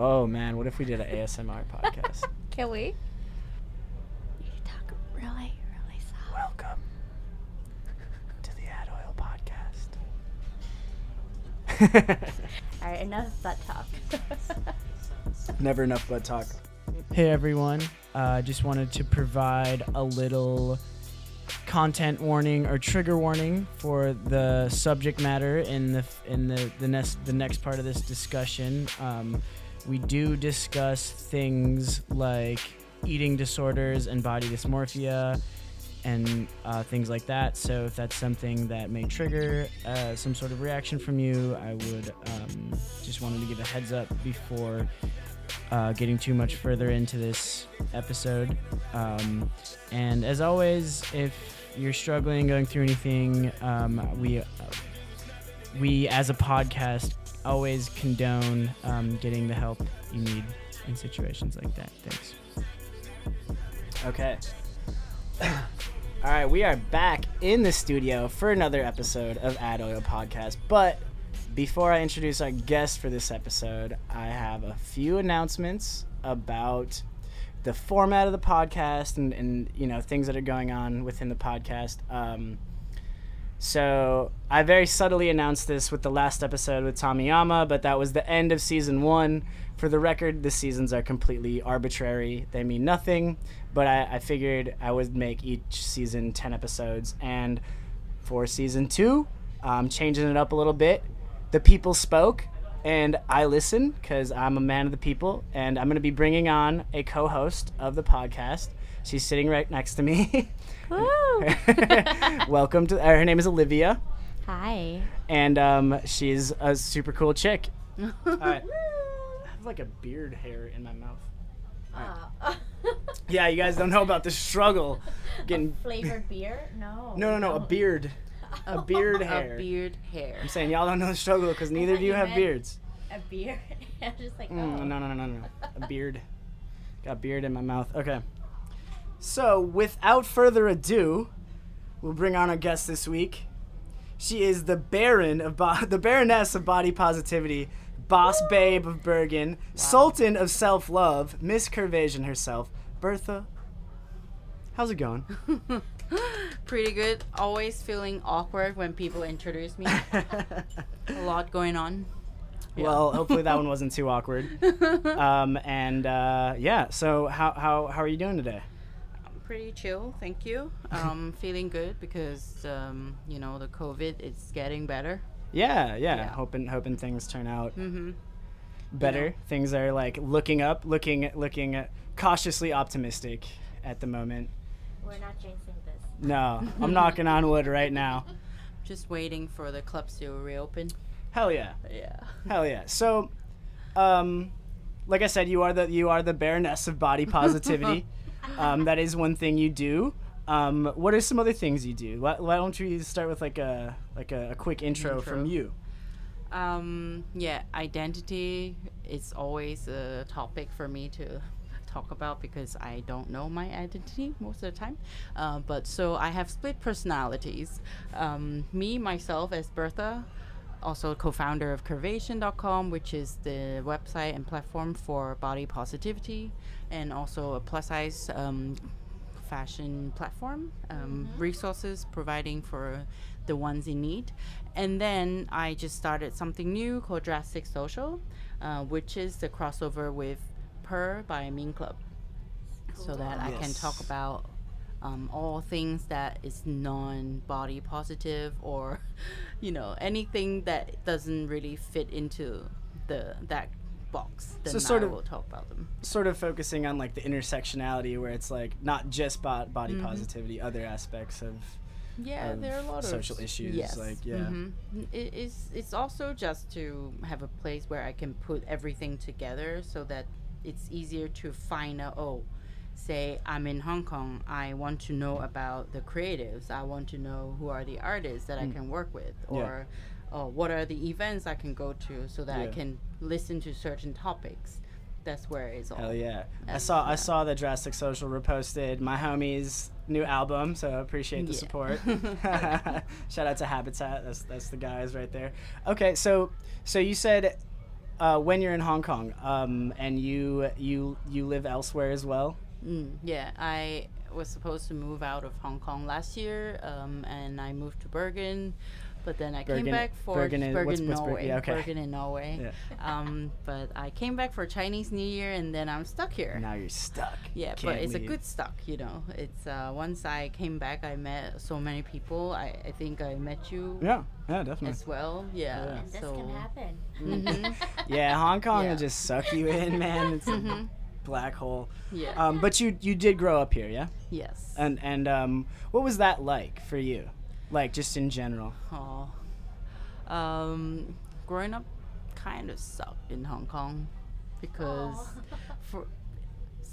Oh man, what if we did an ASMR podcast? Can we? You talk really, really soft. Welcome to the Ad Oil Podcast. All right, enough butt talk. Never enough butt talk. Hey everyone, uh, just wanted to provide a little content warning or trigger warning for the subject matter in the in the the next the next part of this discussion. Um, we do discuss things like eating disorders and body dysmorphia and uh, things like that. So if that's something that may trigger uh, some sort of reaction from you, I would um, just wanted to give a heads up before uh, getting too much further into this episode. Um, and as always, if you're struggling, going through anything, um, we we as a podcast always condone um, getting the help you need in situations like that. Thanks. Okay. All right, we are back in the studio for another episode of Ad Oil Podcast. But before I introduce our guest for this episode, I have a few announcements about the format of the podcast and, and you know things that are going on within the podcast. Um, so I very subtly announced this with the last episode with Tomiyama, but that was the end of season one. For the record, the seasons are completely arbitrary; they mean nothing. But I, I figured I would make each season ten episodes, and for season two, I'm changing it up a little bit. The people spoke, and I listen because I'm a man of the people, and I'm going to be bringing on a co-host of the podcast. She's sitting right next to me. Woo! Welcome to. Uh, her name is Olivia, Hi. and um, she's a super cool chick. All right. I have like a beard hair in my mouth. Uh, Yeah, you guys don't know about the struggle getting. flavored beer? No. No, no, no, a beard. A beard hair. A beard hair. I'm saying y'all don't know the struggle because neither thought of you you have meant- beards. A beer. I'm just like, oh. Mm, no, no, no, no, no. A beard. Got beard in my mouth. Okay. So, without further ado, we'll bring on our guest this week. She is the Baron of bo- the Baroness of Body Positivity, Boss Babe of Bergen, Sultan of Self Love, Miss Curvation herself, Bertha. How's it going? Pretty good. Always feeling awkward when people introduce me. A lot going on. Well, hopefully that one wasn't too awkward. Um, and uh, yeah, so how, how, how are you doing today? Pretty chill, thank you. Um, feeling good because um, you know the COVID is getting better. Yeah, yeah, Yeah. Hoping hoping things turn out Mm-hmm. better. Things are like looking up, looking looking cautiously optimistic at the moment. We're not jinxing this. No, I'm knocking on wood right now. Just waiting for the clubs to reopen. Hell yeah, Yeah. hell yeah. So, um, like I said, you are the you are the baroness of body positivity. Um, that is one thing you do. Um, what are some other things you do? Why, why don't we start with like a like a, a quick intro, from you? Um, yeah, identity is always a topic for me to talk about because I don't know my identity most of the time. Uh, but so I have split personalities. Um, me, myself, as Bertha, also co-founder of Curvation.com, which is the website and platform for body positivity, and also a plus size um, fashion platform, um, resources providing for the ones in need. And then I just started something new called Drastic Social, uh, which is the crossover with Per by Mean Club, so that I can talk about um, all things that is non-body positive or, you know, anything that doesn't really fit into the that box. Then sort I of- will talk about them. Sort of focusing on like the intersectionality, where it's like not just bo- body positivity, other aspects of Yeah, of there are a lot of social issues, Yes. like, yeah. mhm. It is. It's also just to have a place where I can put everything together, so that it's easier to find out. Oh, say I'm in Hong Kong. I want to know about the creatives. I want to know who are the artists that I can work with, Mm. Yeah. or oh, what are the events I can go to, so that I can listen to certain topics. That's where it's all. Hell yeah! I saw I saw the Drastic Social reposted my homie's new album, so appreciate the Yeah. support. Shout out to Habitat. That's that's the guys right there. Okay, so so you said uh, when you're in Hong Kong, um, and you you you live elsewhere as well. Mm, yeah, I was supposed to move out of Hong Kong last year, um, and I moved to Bergen. But then I Bergen- came back for Bergen in- what's- Bergen, what's Ber- Norway. yeah, okay. Bergen in Norway. Yeah. Um, but I came back for Chinese New Year, and then I'm stuck here. Now you're stuck. Yeah, but Can't it's a good stuck, you know. It's uh, once I came back, I met so many people. I, I think I met you Yeah, yeah, definitely. as well. Yeah, Yeah. And this so can happen. Mhm. Yeah, Hong Kong Yeah. will just suck you in, man. It's a Mhm. Black hole. yeah. Um, but you you did grow up here, yeah? yes. And and um, what was that like for you? Like just in general. Oh. Um, growing up kind of sucked in Hong Kong because for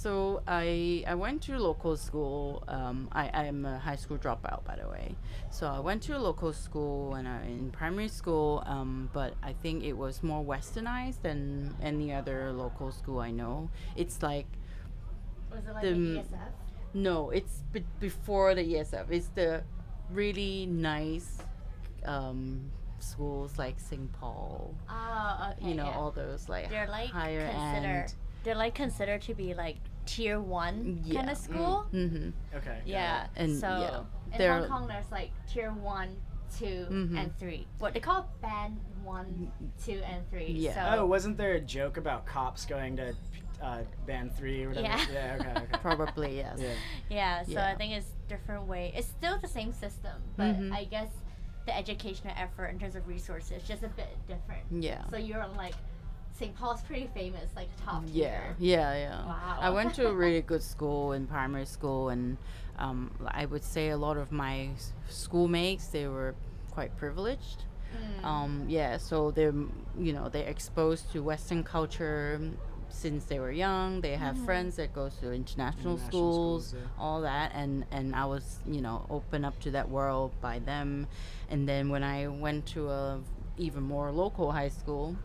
so I I went to local school. Um, I I'm a high school dropout by the way. So I went to a local school when I in primary school. Um, but I think it was more westernized than any other local school I know. It's like Was it like The the, ESF? no, it's be- before the ESF. It's the really nice um, schools like St. Paul. Oh, okay. you know, yeah. all those like they're like higher consider end. they're like considered to be like tier one kind of school. Mm-hmm. Okay. Yeah. And, so yeah, in they're- Hong Kong, there's like tier one, 2 Mhm. and three. What they call band one, two, and three. Yeah. So, Oh, wasn't there a joke about cops going to uh, band three or whatever? Yeah. Yeah. Okay. Okay. Probably yes. yeah. yeah. So Yeah. I think it's different way. It's still the same system, but Mhm. I guess the educational effort in terms of resources just a bit different. Yeah. So you're like St. Paul's pretty famous, like top Yeah, tier. yeah, yeah. Wow. I went to a really good school in primary school, and um, I would say a lot of my schoolmates they were quite privileged. Mm. Um, yeah, so they're you know they're exposed to Western culture mm, since they were young. They have friends that go to international, International schools, schools, yeah. all that, and and I was you know open up to that world by them. And then when I went to a even more local high school,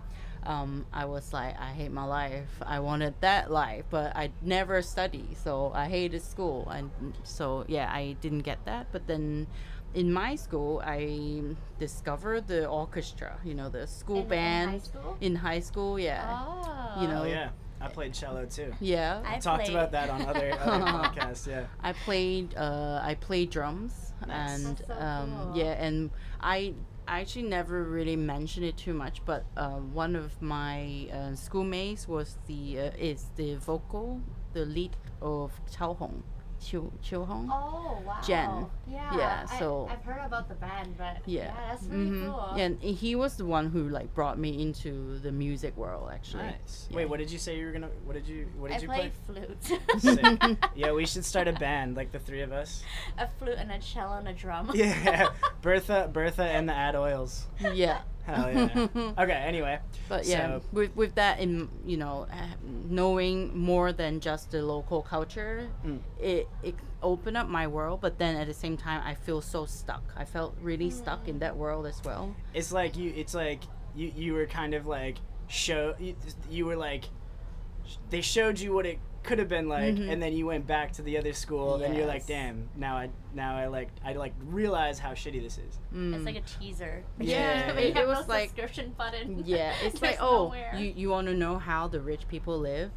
um, I was like, I hate my life. I wanted that life, but I never study, so I hated school. And so yeah, I didn't get that. But then in my school, I discovered the orchestra. You know, the school In- in band high school? In high school, yeah, Oh. you know, Oh yeah. I played cello too. yeah. I Talked played- about that on other, other podcasts. Yeah. I played uh, I played drums Nice. and That's so um, cool. yeah and I I actually never really mentioned it too much but uh, one of my uh, schoolmates was the uh, is the vocal the lead of Chao Hong Chiu, Chiu Hong Oh wow. Jen. Yeah. Yeah, so- I've heard about the band, but yeah, yeah that's really Mhm. cool. yeah and he was the one who like brought me into the music world actually Nice. Yeah. Wait, what did you say you were gonna? What did you? What did I you play play? flute. Yeah, we should start a band, like the three of us. a flute and a cello and a drum. Yeah, Bertha, Bertha, and the Ad Oils. yeah Hell yeah. okay. Anyway. But yeah, So- with with that in you know knowing more than just the local culture, Mm. it it opened up my world. But then at the same time, I feel so stuck. I felt really stuck in that world as well. it's like you it's like you you were kind of like show you, you were like they showed you what it could have been like Mhm. and then you went back to the other school and you're like damn now i now i like i like realize how shitty this is Mm. It's like a teaser. Yeah, When you it- have it no was like- subscription button. yeah, it's like There's oh, nowhere. you you want to know how the rich people live.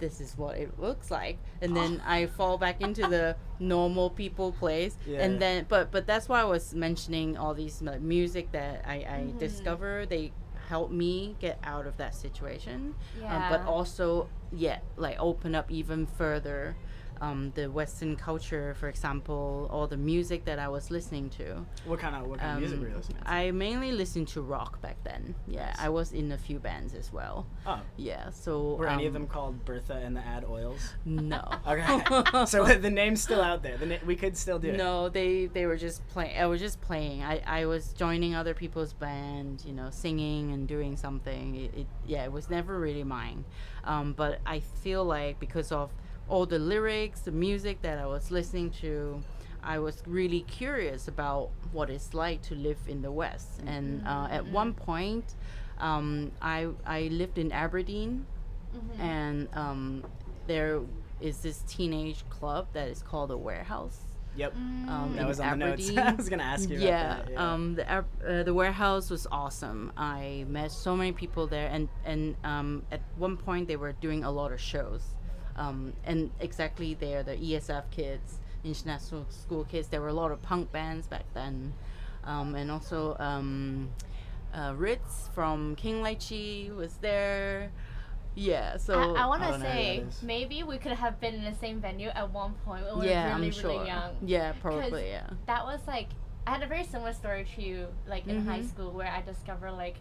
This is what it looks like, and then I fall back into the normal people place, Yeah. and then but but that's why I was mentioning all these like, music that I, I Mhm. discover. They help me get out of that situation, yeah. um, but also yeah, like open up even further. Um, the Western culture, for example, or the music that I was listening to. what kind of what kind of music were you Um, listening to I mainly listened to rock back then. Yeah, Nice. I was in a few bands as well. oh Yeah, so were any of um, them called bertha and the ad oils No. okay so the name's still out there the na- we could still do it No, they they were just playing. I was just playing. I, I was joining other people's band, you know, singing and doing something. It, it yeah, it was never really mine. Um, but I feel like because of all the lyrics, the music that I was listening to, I was really curious about what it's like to live in the West. And uh, at one point, um, I I lived in Aberdeen, Mhm. and um, there is this teenage club that is called the Warehouse Yep. Um, that was on the notes. Aberdeen. I was gonna ask you about yeah, that. Yeah. Um, the Ab- uh, the warehouse was awesome. I met so many people there, and and um, at one point they were doing a lot of shows, um, and exactly there the ESF kids, international school kids. There were a lot of punk bands back then, um, and also um, uh, Ritz from King Lychee was there. Yeah, so I, I want to don't know who say that is. maybe we could have been in the same venue at one point when we yeah, were really, I'm sure. really young. Yeah, probably. Yeah. That was like I had a very similar story to you, like in high Mhm. school, where I discovered like Rock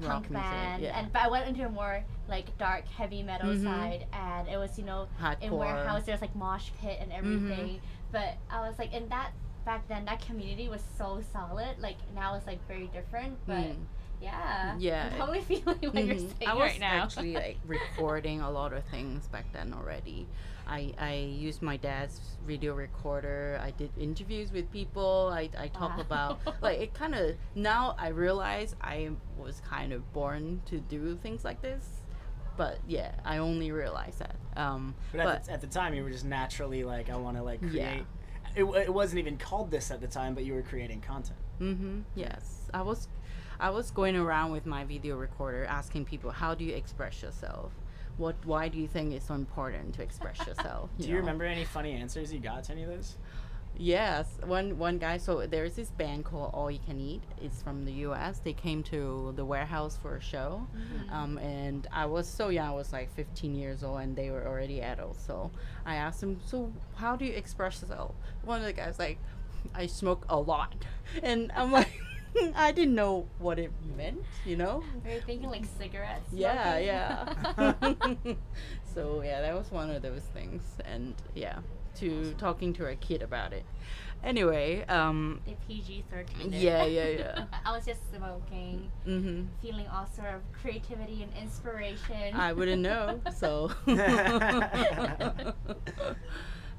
punk music, band, yeah. and but I went into a more like dark, heavy metal Mhm. side, and it was you know in warehouse there's like mosh pit and everything. But I was like in that back then that community was so solid. Like now it's like very different, but. Mm. Yeah. Yeah, I'm totally feeling what you're Mhm. saying I was right now. actually like recording a lot of things back then already. I, I used my dad's video recorder. I did interviews with people. I, I talk Wow. about like it kind of now I realize I was kind of born to do things like this, but yeah, I only realized that. Um, But, at, the, at the time, you were just naturally like, I want to like create. Yeah. It, it wasn't even called this at the time, but you were creating content. Mm-hmm. Yes, I was, I was going around with my video recorder asking people, "How do you express yourself? What? Why do you think it's so important to express yourself?" Do you know? remember any funny answers you got to any of those? Yes, one one guy. So there's this band called All You Can Eat. It's from the U.S. They came to the warehouse for a show, um, and I was so young. I was like 15 years old, and they were already adults. So I asked them, "So how do you express yourself?" One of the guys like, "I smoke a lot," and I'm like, I didn't know what it meant, you know. Were you thinking like cigarettes? Yeah, smoking? yeah. so yeah, that was one of those things, and yeah, to talking to a kid about it. Anyway, um, the PG thirteen. Yeah, yeah, yeah. I was just smoking, hmm feeling all sort of creativity and inspiration. I wouldn't know. So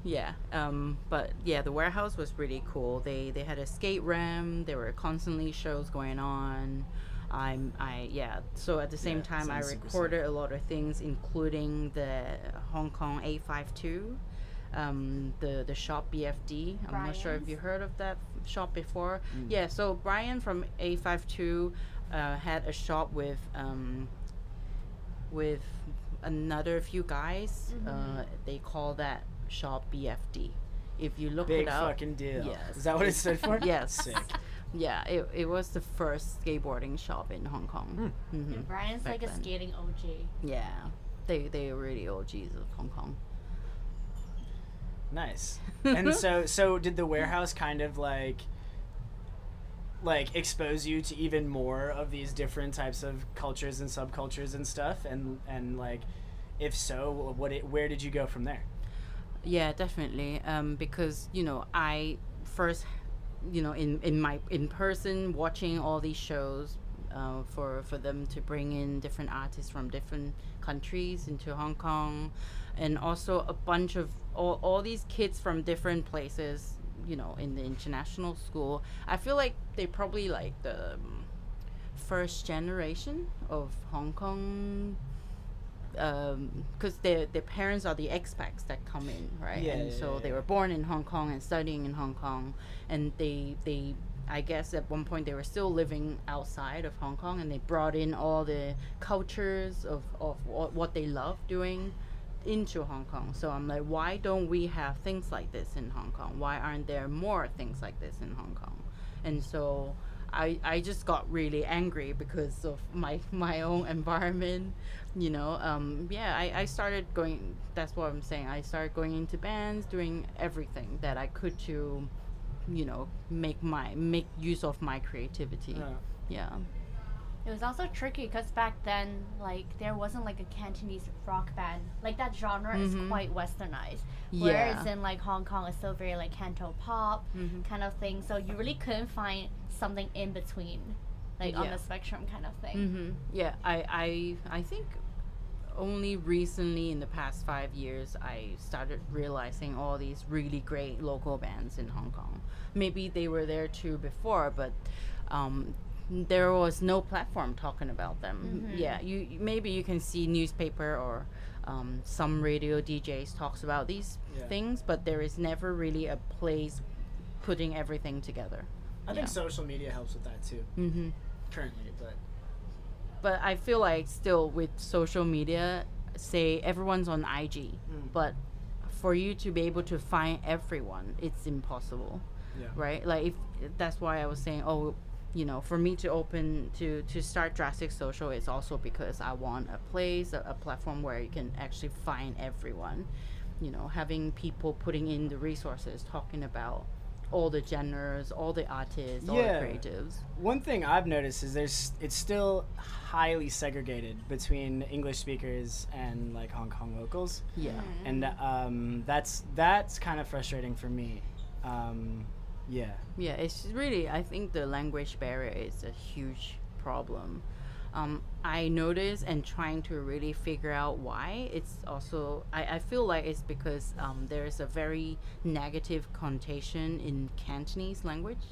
yeah, um, but yeah, the warehouse was really cool. They they had a skate ramp. There were constantly shows going on. I'm I yeah. So at the same Yeah, time, I recorded a lot of things, including the Hong Kong 8FIVE2, um, the the shop BFD. I'm not sure if you heard of that shop before. Mm. Yeah. So Brian from 8FIVE2 uh, had a shop with um, with another few guys. Uh, Mhm. they call that shop BFD. If you look Big it up, fucking deal. Yes. Is that what it stood for? Yes. Sick. yeah, it, it was the first skateboarding shop in Hong Kong. hmm Brian's back like a then. skating OG. Yeah, they they are really OGs of Hong Kong. Nice. And so, so did the warehouse kind of like, like expose you to even more of these different types of cultures and subcultures and stuff? And and like, if so, what it, where did you go from there? Yeah, definitely. Um, because you know, I first, you know, in in my in person watching all these shows, uh, for for them to bring in different artists from different countries into Hong Kong, and also a bunch of all all these kids from different places. You know, in the international school, I feel like they probably like the um, first generation of Hong Kong Um, because their their parents are the expats that come in, right? Yeah, and yeah, so yeah, they were born in Hong Kong and studying in Hong Kong, and they they I guess at one point they were still living outside of Hong Kong, and they brought in all the cultures of of what, what they love doing into Hong Kong. So I'm like, why don't we have things like this in Hong Kong? Why aren't there more things like this in Hong Kong? And so I, I just got really angry because of my my own environment you know um, yeah I, I started going that's what i'm saying i started going into bands doing everything that i could to you know make my make use of my creativity. Uh, yeah It was also tricky because back then, like, there wasn't like a Cantonese rock band. Like that genre Mhm. is quite westernized. Whereas yeah in like Hong Kong, it's still very like Canto pop Mhm. kind of thing. So you really couldn't find something in between, like on the spectrum kind of thing. hmm Yeah, I, I I think only recently in the past five years I started realizing all these really great local bands in Hong Kong. Maybe they were there too before, but um, there was no platform talking about them. Mhm. Yeah, you you- maybe you can see newspaper or um, some radio DJs talks about these Yeah. things, but there is never really a place putting everything together. I think social media helps with that too. Mm-hmm. Currently, but But I feel like still with social media, say everyone's on IG, Mm. but for you to be able to find everyone, it's impossible. yeah. right like if that's why i was saying oh you know for me to open to to start drastic social it's also because i want a place a, a platform where you can actually find everyone you know having people putting in the resources talking about all the genres all the artists all the Yeah. creatives One thing I've noticed is there's it's still highly segregated between English speakers and like Hong Kong locals, yeah and um, that's that's kind of frustrating for me. Um, yeah. Yeah, it's really, I think the language barrier is a huge problem. Um, I notice and trying to really figure out why. It's also, I, I feel like it's because um, there's a very negative connotation in Cantonese language,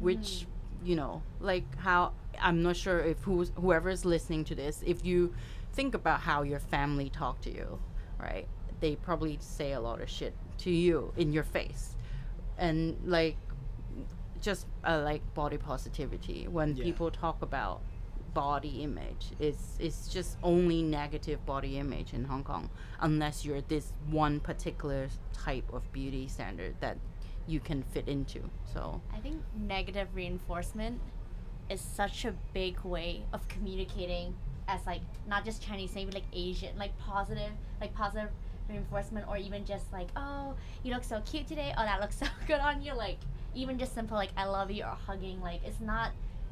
which, you know, like how, I'm not sure if who's, whoever's listening to this, if you think about how your family talk to you, right? They probably say a lot of shit to you in your face and like just uh, like body positivity when Yeah. people talk about body image it's it's just only negative body image in Hong Kong unless you're this one particular type of beauty standard that you can fit into so I think negative reinforcement is such a big way of communicating as like not just Chinese, maybe like Asian, like positive, like positive reinforcement, or even just like, oh, you look so cute today. Oh, that looks so good on you. Like even just simple like I love you or hugging. Like it's not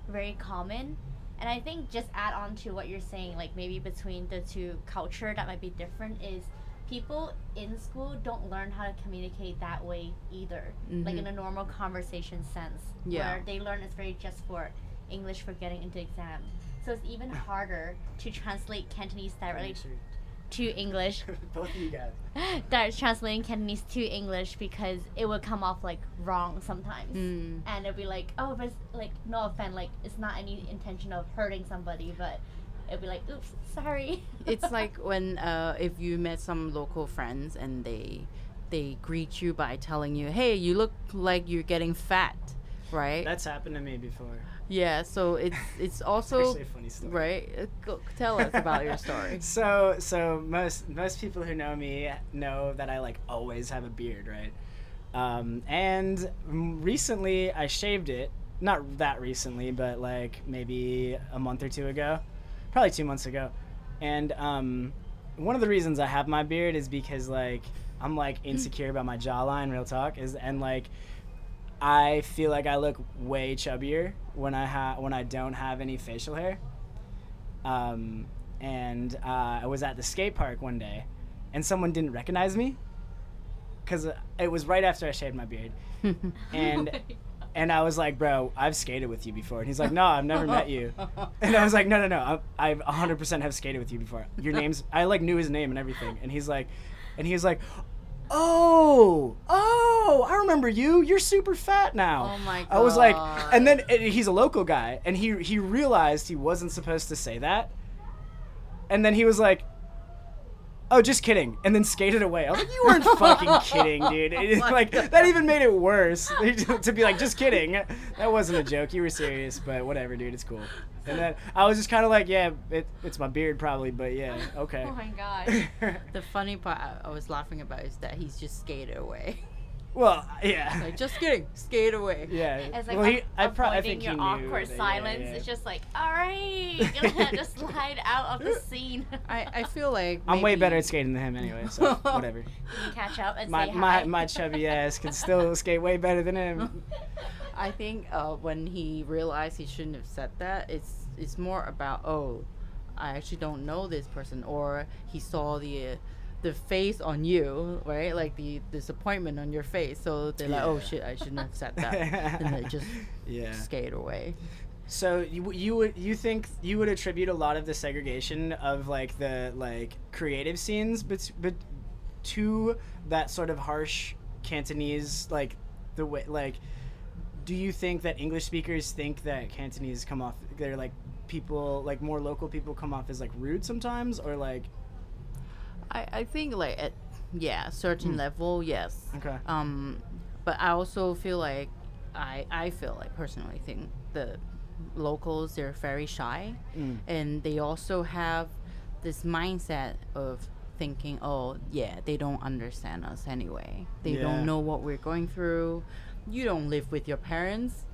very common. And I think just add on to what you're saying, like maybe between the two culture that might be different is people in school don't learn how to communicate that way either. Like in Mhm. a normal conversation sense. Yeah. Where they learn it's very just for English for getting into exam. So it's even harder to translate Cantonese directly to English. Both of you guys. That's translating Cantonese to English because it would come off like wrong sometimes. mm, And it'd be like, oh, but it's like no offense, like it's not any intention of hurting somebody, but it'd be like, oops, sorry. it's like when uh, if you met some local friends and they they greet you by telling you hey you look like you're getting fat right That's happened to me before. Yeah so it's it's also Actually, a funny story. right uh, go, tell us about your story So so most most people who know me know that I like always have a beard, right? Um, and recently I shaved it. Not that recently, but like maybe a month or two ago, probably two months ago. And um, one of the reasons I have my beard is because like I'm like insecure about my jawline. Real talk is and like I feel like I look way chubbier when I have when I don't have any facial hair. Um, and uh, I was at the skate park one day, and someone didn't recognize me because it was right after I shaved my beard, and and I was like, "Bro, I've skated with you before," and he's like, "No, I've never met you," and I was like, "No, no, no, I, I've 100% have skated with you before. Your name's I like knew his name and everything," and he's like, and he was like. Oh, oh! I remember you. You're super fat now. Oh my god. I was like, and then and he's a local guy, and he he realized he wasn't supposed to say that, and then he was like, "Oh, just kidding," and then skated away. I was like, "You weren't fucking kidding, dude!" Oh It- my like God. that even made it worse to be like, "Just kidding." That wasn't a joke. You were serious, but whatever, dude. It's cool. And then I was just kind of like, "Yeah, it, it's my beard, probably, but yeah, okay." oh my God. the funny part I, I was laughing about is that he's just skated away well, yeah, like just kidding skate away yeah. It's like well, he, I, pro- I avoiding think your he knew awkward that- silence. yeah. It's just like, all right, just slide out of the scene. I, I feel like I'm way better at skating than him anyway, so whatever. You can catch up and my say my hi. my chubby ass can still skate way better than him. I think uh, when he realized he shouldn't have said that, it's it's more about oh, I actually don't know this person, or he saw the uh, the face on you, right? Like the disappointment on your face. So they're like, oh shit, I shouldn't have said that, and they just Yeah. skate away. So you you would you think you would attribute a lot of the segregation of like the like creative scenes but but to that sort of harsh Cantonese like the way like do you think that English speakers think that Cantonese come off they're like people like more local people come off as like rude sometimes or like I, I think like at yeah certain Hmm. level yes okay um but I also feel like I I feel like personally think the locals they're very shy, Mm. and they also have this mindset of thinking, oh yeah, they don't understand us anyway. They Yeah. don't know what we're going through. You don't live with your parents.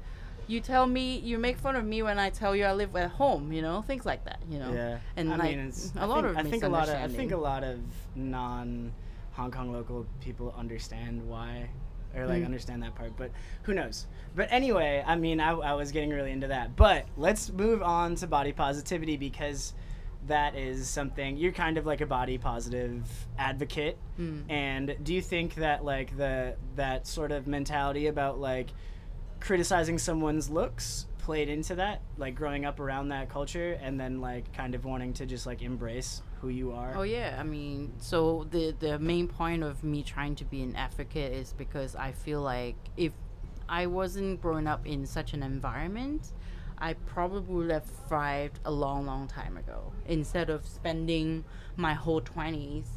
You tell me, you make fun of me when I tell you I live at home. You know, things like that. You know. Yeah, And I like mean, it's, a I lot think, of I think a lot of I think a lot of non Hong Kong local people understand why, or like Mm. understand that part. But who knows? But anyway, I mean, I, I was getting really into that. But let's move on to body positivity because that is something you're kind of like a body positive advocate. Mm. And do you think that like the that sort of mentality about like criticizing someone's looks played into that like growing up around that culture and then like kind of wanting to just like embrace who you are Oh yeah, I mean, so the the main point of me trying to be an advocate is because I feel like if I wasn't growing up in such an environment, I probably would have thrived a long, long time ago. Instead of spending my whole twenties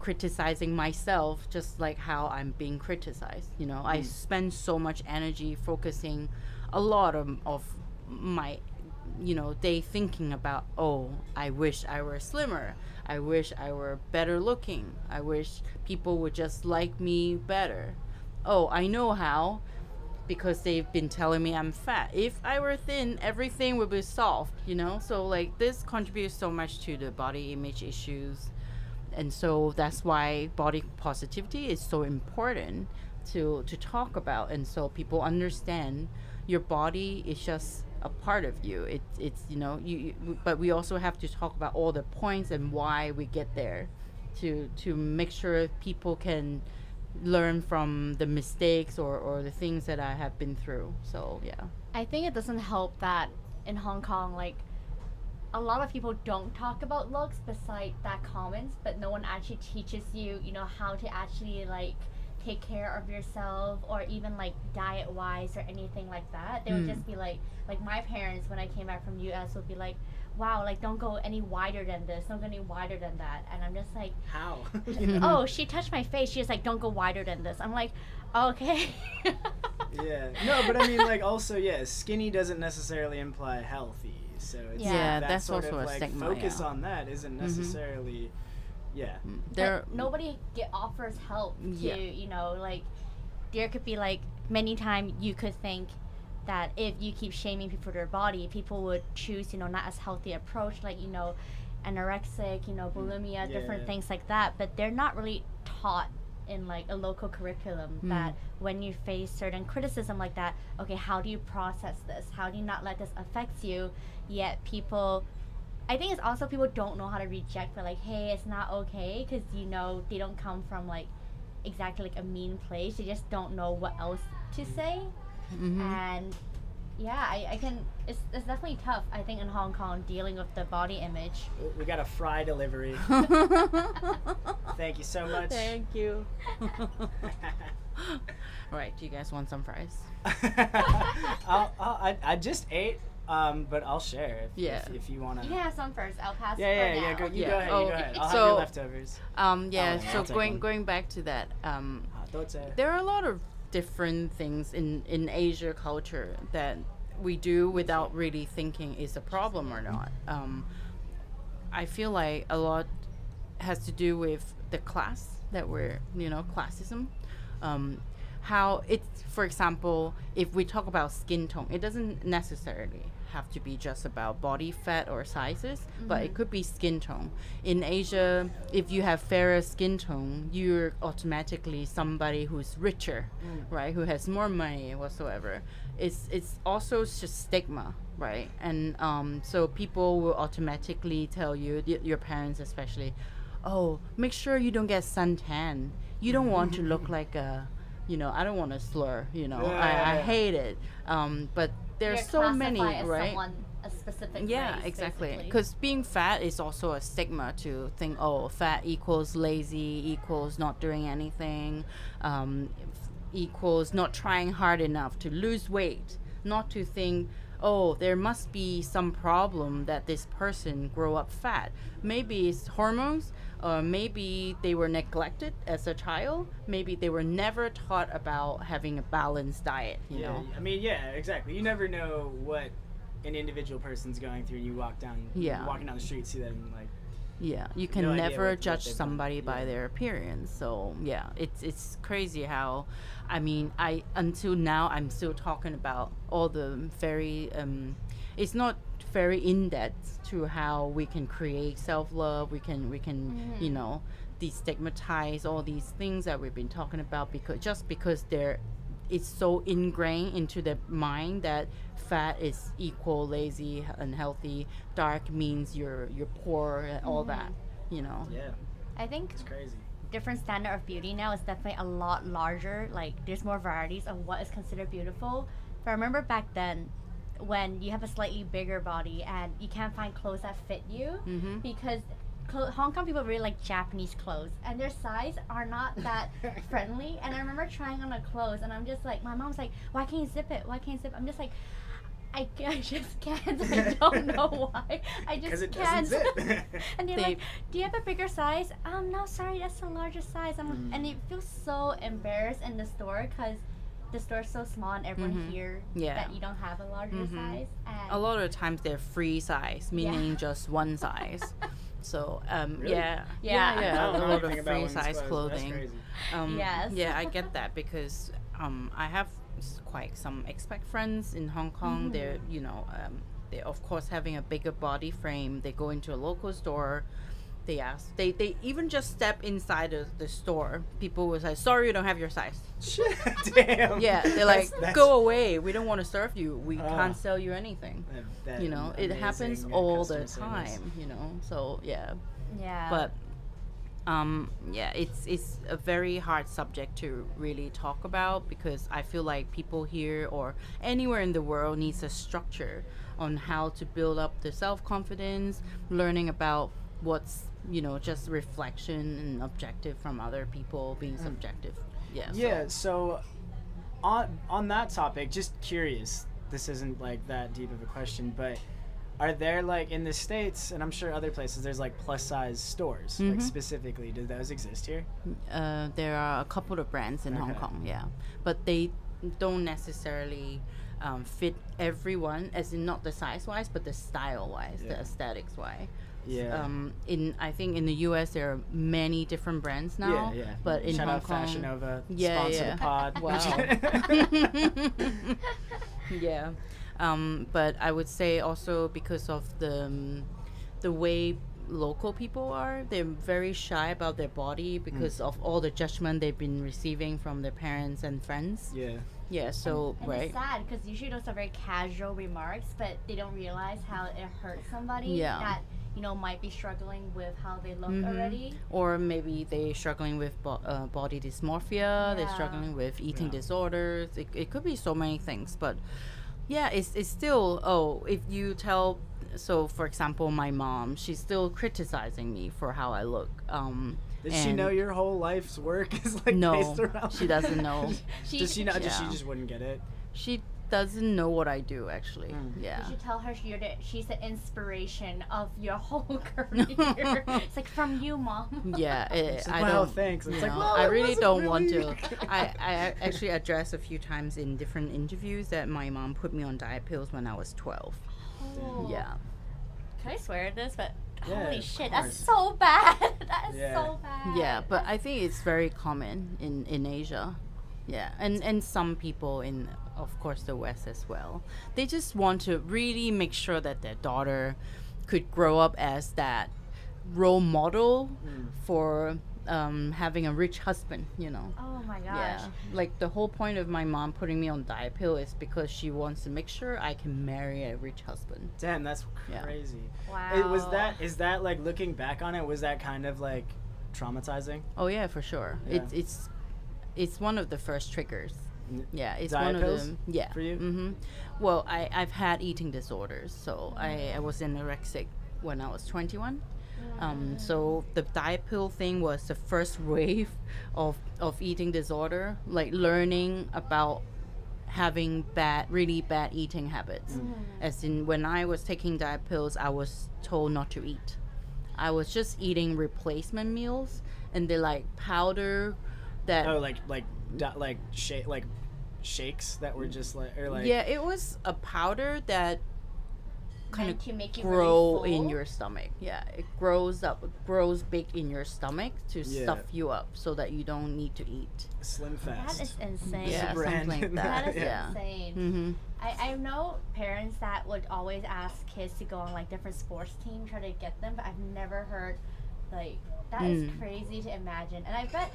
criticizing myself, just like how I'm being criticized. You know, I Mm. spend so much energy focusing a lot of, of my you know day thinking about oh i wish i were slimmer. I wish i were better looking. I wish people would just like me better. Oh i know how because they've been telling me i'm fat. If i were thin everything would be soft you know? So like this contributes so much to the body image issues and so that's why body positivity is so important to to talk about. And so people understand your body is just a part of you. It, it's you know you, you but we also have to talk about all the points and why we get there to to make sure people can learn from the mistakes or, or the things that I have been through. So yeah. I think it doesn't help that in Hong Kong, like a lot of people don't talk about looks beside that comments, but no one actually teaches you, you know, how to actually like take care of yourself or even like diet wise or anything like that. They would Mm. just be like like my parents when I came back from US would be like, Wow, like don't go any wider than this, don't go any wider than that and I'm just like how Oh, she touched my face. She was like, "Don't go wider than this." I'm like, "Okay." yeah no but i mean like also yeah skinny doesn't necessarily imply healthy so it's Yeah. Yeah, that that's sort also of a like stigma, focus yeah. on that isn't mm-hmm. necessarily yeah mm. there but nobody get offers help to Yeah. you know like there could be like many times you could think that if you keep shaming people for their body people would choose you know not as healthy approach like you know anorexic you know mm. bulimia Yeah, different yeah. things like that but they're not really taught in like a local curriculum Mm. that when you face certain criticism like that okay how do you process this how do you not let this affect you yet people I think it's also people don't know how to reject. But like, hey, it's not okay because you know they don't come from like exactly like a mean place. They just don't know what else to say. Mhm. And yeah, I, I can. It's it's definitely tough. I think in Hong Kong dealing with the body image. we got a fry delivery thank you so much Thank you. All right, do you guys want some fries? I'll, I'll, I, I just ate um, but I'll share if, Yeah. if, if you want to You can have some first. I'll pass. yeah yeah yeah go, you Yeah. go ahead Oh, you go ahead I'll have so- your leftovers Um, yeah, yeah, so going one. going back to that, um, Ah, there are a lot of different things in in Asia culture that we do without really thinking is a problem or not. Um, I feel like a lot has to do with the class that we're, you know, classism. Um, how it's, for example, if we talk about skin tone, it doesn't necessarily have to be just about body fat or sizes, but it could be skin tone. In Asia, if you have fairer skin tone, you're automatically somebody who's richer, right? Who has more money whatsoever. It's it's also just stigma, right? And um, so people will automatically tell you, y- your parents especially, oh, make sure you don't get suntan. You don't want to look like a, you know, I don't want to slur, you know, I, I hate it. Um, but there's so many, right? Someone, a specific Yeah, race, exactly. Because being fat is also a stigma to think, oh, fat equals lazy, equals not doing anything, um, equals not trying hard enough to lose weight. Not to think, oh, there must be some problem that this person grow up fat. Maybe it's hormones, or maybe they were neglected as a child. Maybe they were never taught about having a balanced diet. You yeah, know. I mean, yeah, exactly. You never know what an individual person's going through. You walk down, Yeah. walking down the street, see them like, Yeah, you can No never what- what judge done. somebody by their appearance. So yeah, it's it's crazy how, I mean, I until now I'm still talking about all the very um, it's not very in depth to how we can create self love. We can we can you mm-hmm. know destigmatize all these things that we've been talking about because just because they're it's so ingrained into the mind that fat is equal lazy unhealthy dark means you're you're poor and all mm-hmm. that you know yeah, I think it's crazy. different standard of beauty now is definitely a lot larger. Like there's more varieties of what is considered beautiful. But I remember back then when you have a slightly bigger body and you can't find clothes that fit you mm-hmm. because Hong Kong people really like Japanese clothes and their size are not that friendly. And I remember trying on a clothes and I'm just like, my mom's like, why can't you zip it? Why can't you zip? it?" I'm just like. I, I just can't. I don't know why. I just can't. zip. and they're They- like, "Do you have a bigger size?" Um, no, sorry, that's the largest size. I'm, Mm. and it feels so embarrassed in the store because the store's so small and everyone Mhm. here Yeah. that you don't have a larger Mhm. size. And a lot of times they're free size meaning just one size so um Really? yeah Yeah. I yeah, a lot of free size clothes. Clothing. Um, Yes. Yeah, I get that because um, I have s- quite some expat friends in Hong Kong. Mm-hmm. They're, you know, um, they of course having a bigger body frame. They go into a local store. They ask. They they even just step inside the, the store. People will say, "Sorry, you don't have your size." Shit, damn. Yeah, they're That's- like, that's- "Go away. We don't want to serve you. We Ah. can't sell you anything." that- that You know, it happens uh, all the customer service. time. You know, so yeah yeah, but um, yeah, it's it's a very hard subject to really talk about because I feel like people here or anywhere in the world needs a structure on how to build up the self confidence, learning about what's you know just reflection and objective from other people being subjective. Yeah. Yeah, so on on that topic, just curious. This isn't like that deep of a question, but are there like in the states and I'm sure other places there's like plus size stores like Mhm. specifically do those exist here? Uh, there are a couple of brands in Hong Kong, yeah, but they don't necessarily um, fit everyone, as in not the size wise, but the style wise, the aesthetics wise. Yeah. Um, in I think in the U.S. there are many different brands now, yeah, yeah. but in Shout Hong out Kong, Fashion Nova, Yeah, sponsor yeah. the pod. Wow. yeah, um, but I would say also because of the um, the way local people are, they're very shy about their body because of all the judgment they've been receiving from their parents and friends. yeah. Yeah, so and right. it's sad because usually those are very casual remarks, but they don't realize how it hurts somebody Yeah. that you know might be struggling with how they look Mhm. already. Or maybe they're struggling with bo- uh, body dysmorphia. They're struggling with eating Yeah. disorders. It, it could be so many things, but yeah, it's it's still oh if you tell so for example my mom she's still criticizing me for how I look. Um, Did she know your whole life's work is like No, based around? she doesn't know. She, Does she not? Just she just wouldn't get it. She doesn't know what I do actually. Mm. You Yeah. should tell her you're the, she's the inspiration of your whole career. it's like from you, mom. Yeah, it, like, I "Wow, don't. thanks." It's you like, "Well, I really wasn't don't want to. I, I actually addressed a few times in different interviews that my mom put me on diet pills when I was 12. Oh. Yeah. Can I swear at this? But Yeah, holy of shit, that's so bad. That is Yeah. so bad. Yeah, but I think it's very common in, in Asia. Yeah, and, and some people in, of course, the West as well. They just want to really make sure that their daughter could grow up as that role model Mm. for um, having a rich husband, you know. Oh my gosh. Yeah, like the whole point of my mom putting me on diet pill is because she wants to make sure I can marry a rich husband. Damn, that's Yeah. crazy. Wow. It, was that is that like looking back on it? Was that kind of like traumatizing? Oh yeah, for sure. Yeah. It's it's it's one of the first triggers. N- Yeah, it's Diet one pills of them. Yeah. for you? hmm Well, I I've had eating disorders, so I I was anorexic when I was 21. Um, so the diet pill thing was the first wave of of eating disorder, like learning about having bad, really bad eating habits. Mm-hmm. As in, when I was taking diet pills, I was told not to eat. I was just eating replacement meals, and they like powder that. Oh, like like da- like shake like shakes that were just like or like yeah, it was a powder that kind of to make you grow really in your stomach. Yeah, it grows up, grows big in your stomach to Yeah. stuff you up so that you don't need to eat. slim fast. That is insane. Yeah, something like that. That is Yeah. insane. Mm-hmm. I, I know parents that would always ask kids to go on like different sports teams, try to get them, but I've never heard like that is Mm. crazy to imagine. And I bet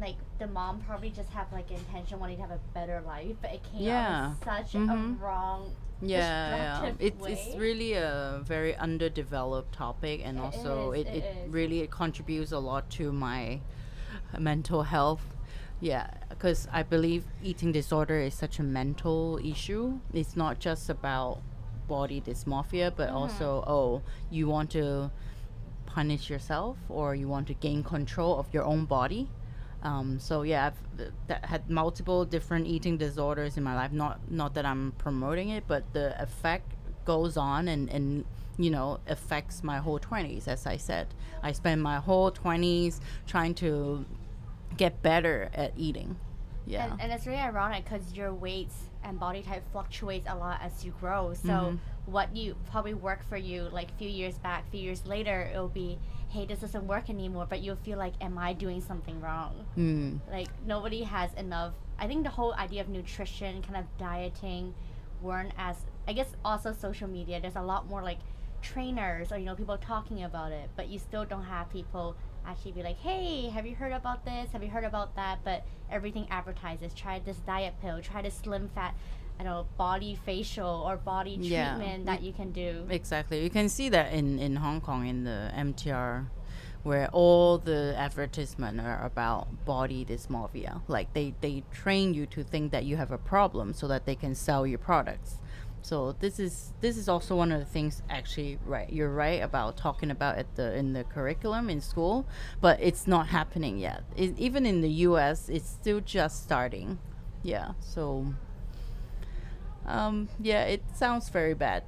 like the mom probably just have like intention wanting to have a better life, but it came Yeah. out such Mhm. a wrong Yeah, yeah. It's it's really a very underdeveloped topic, and It also is, it, it it really contributes a lot to my mental health. Yeah, because I believe eating disorder is such a mental issue. It's not just about body dysmorphia, but Mhm. also oh, you want to punish yourself or you want to gain control of your own body. Um, so yeah, I've th- had multiple different eating disorders in my life. Not not that I'm promoting it, but the effect goes on and and you know affects my whole 20s. As I said, I spent my whole 20s trying to get better at eating. Yeah. And, and it's really ironic because your weights and body type fluctuates a lot as you grow. So Mhm. what you probably worked for you like a few years back, a few years later, it'll be, hey, this doesn't work anymore. But you'll feel like, am I doing something wrong? Mm. Like nobody has enough. I think the whole idea of nutrition, kind of dieting, weren't as. I guess also social media. There's a lot more like trainers or you know people talking about it, but you still don't have people actually be like, hey, have you heard about this? Have you heard about that? But everything advertises. Try this diet pill. Try this slim fat. I don't know body facial or body Yeah. treatment that you can do. Exactly. You can see that in, in Hong Kong in the MTR where all the advertisement are about body dysmorphia. Like they, they train you to think that you have a problem so that they can sell your products. So this is this is also one of the things actually right you're right about talking about at the in the curriculum in school, but it's not happening yet. It, even in the US it's still just starting. Yeah. So um, yeah, it sounds very bad,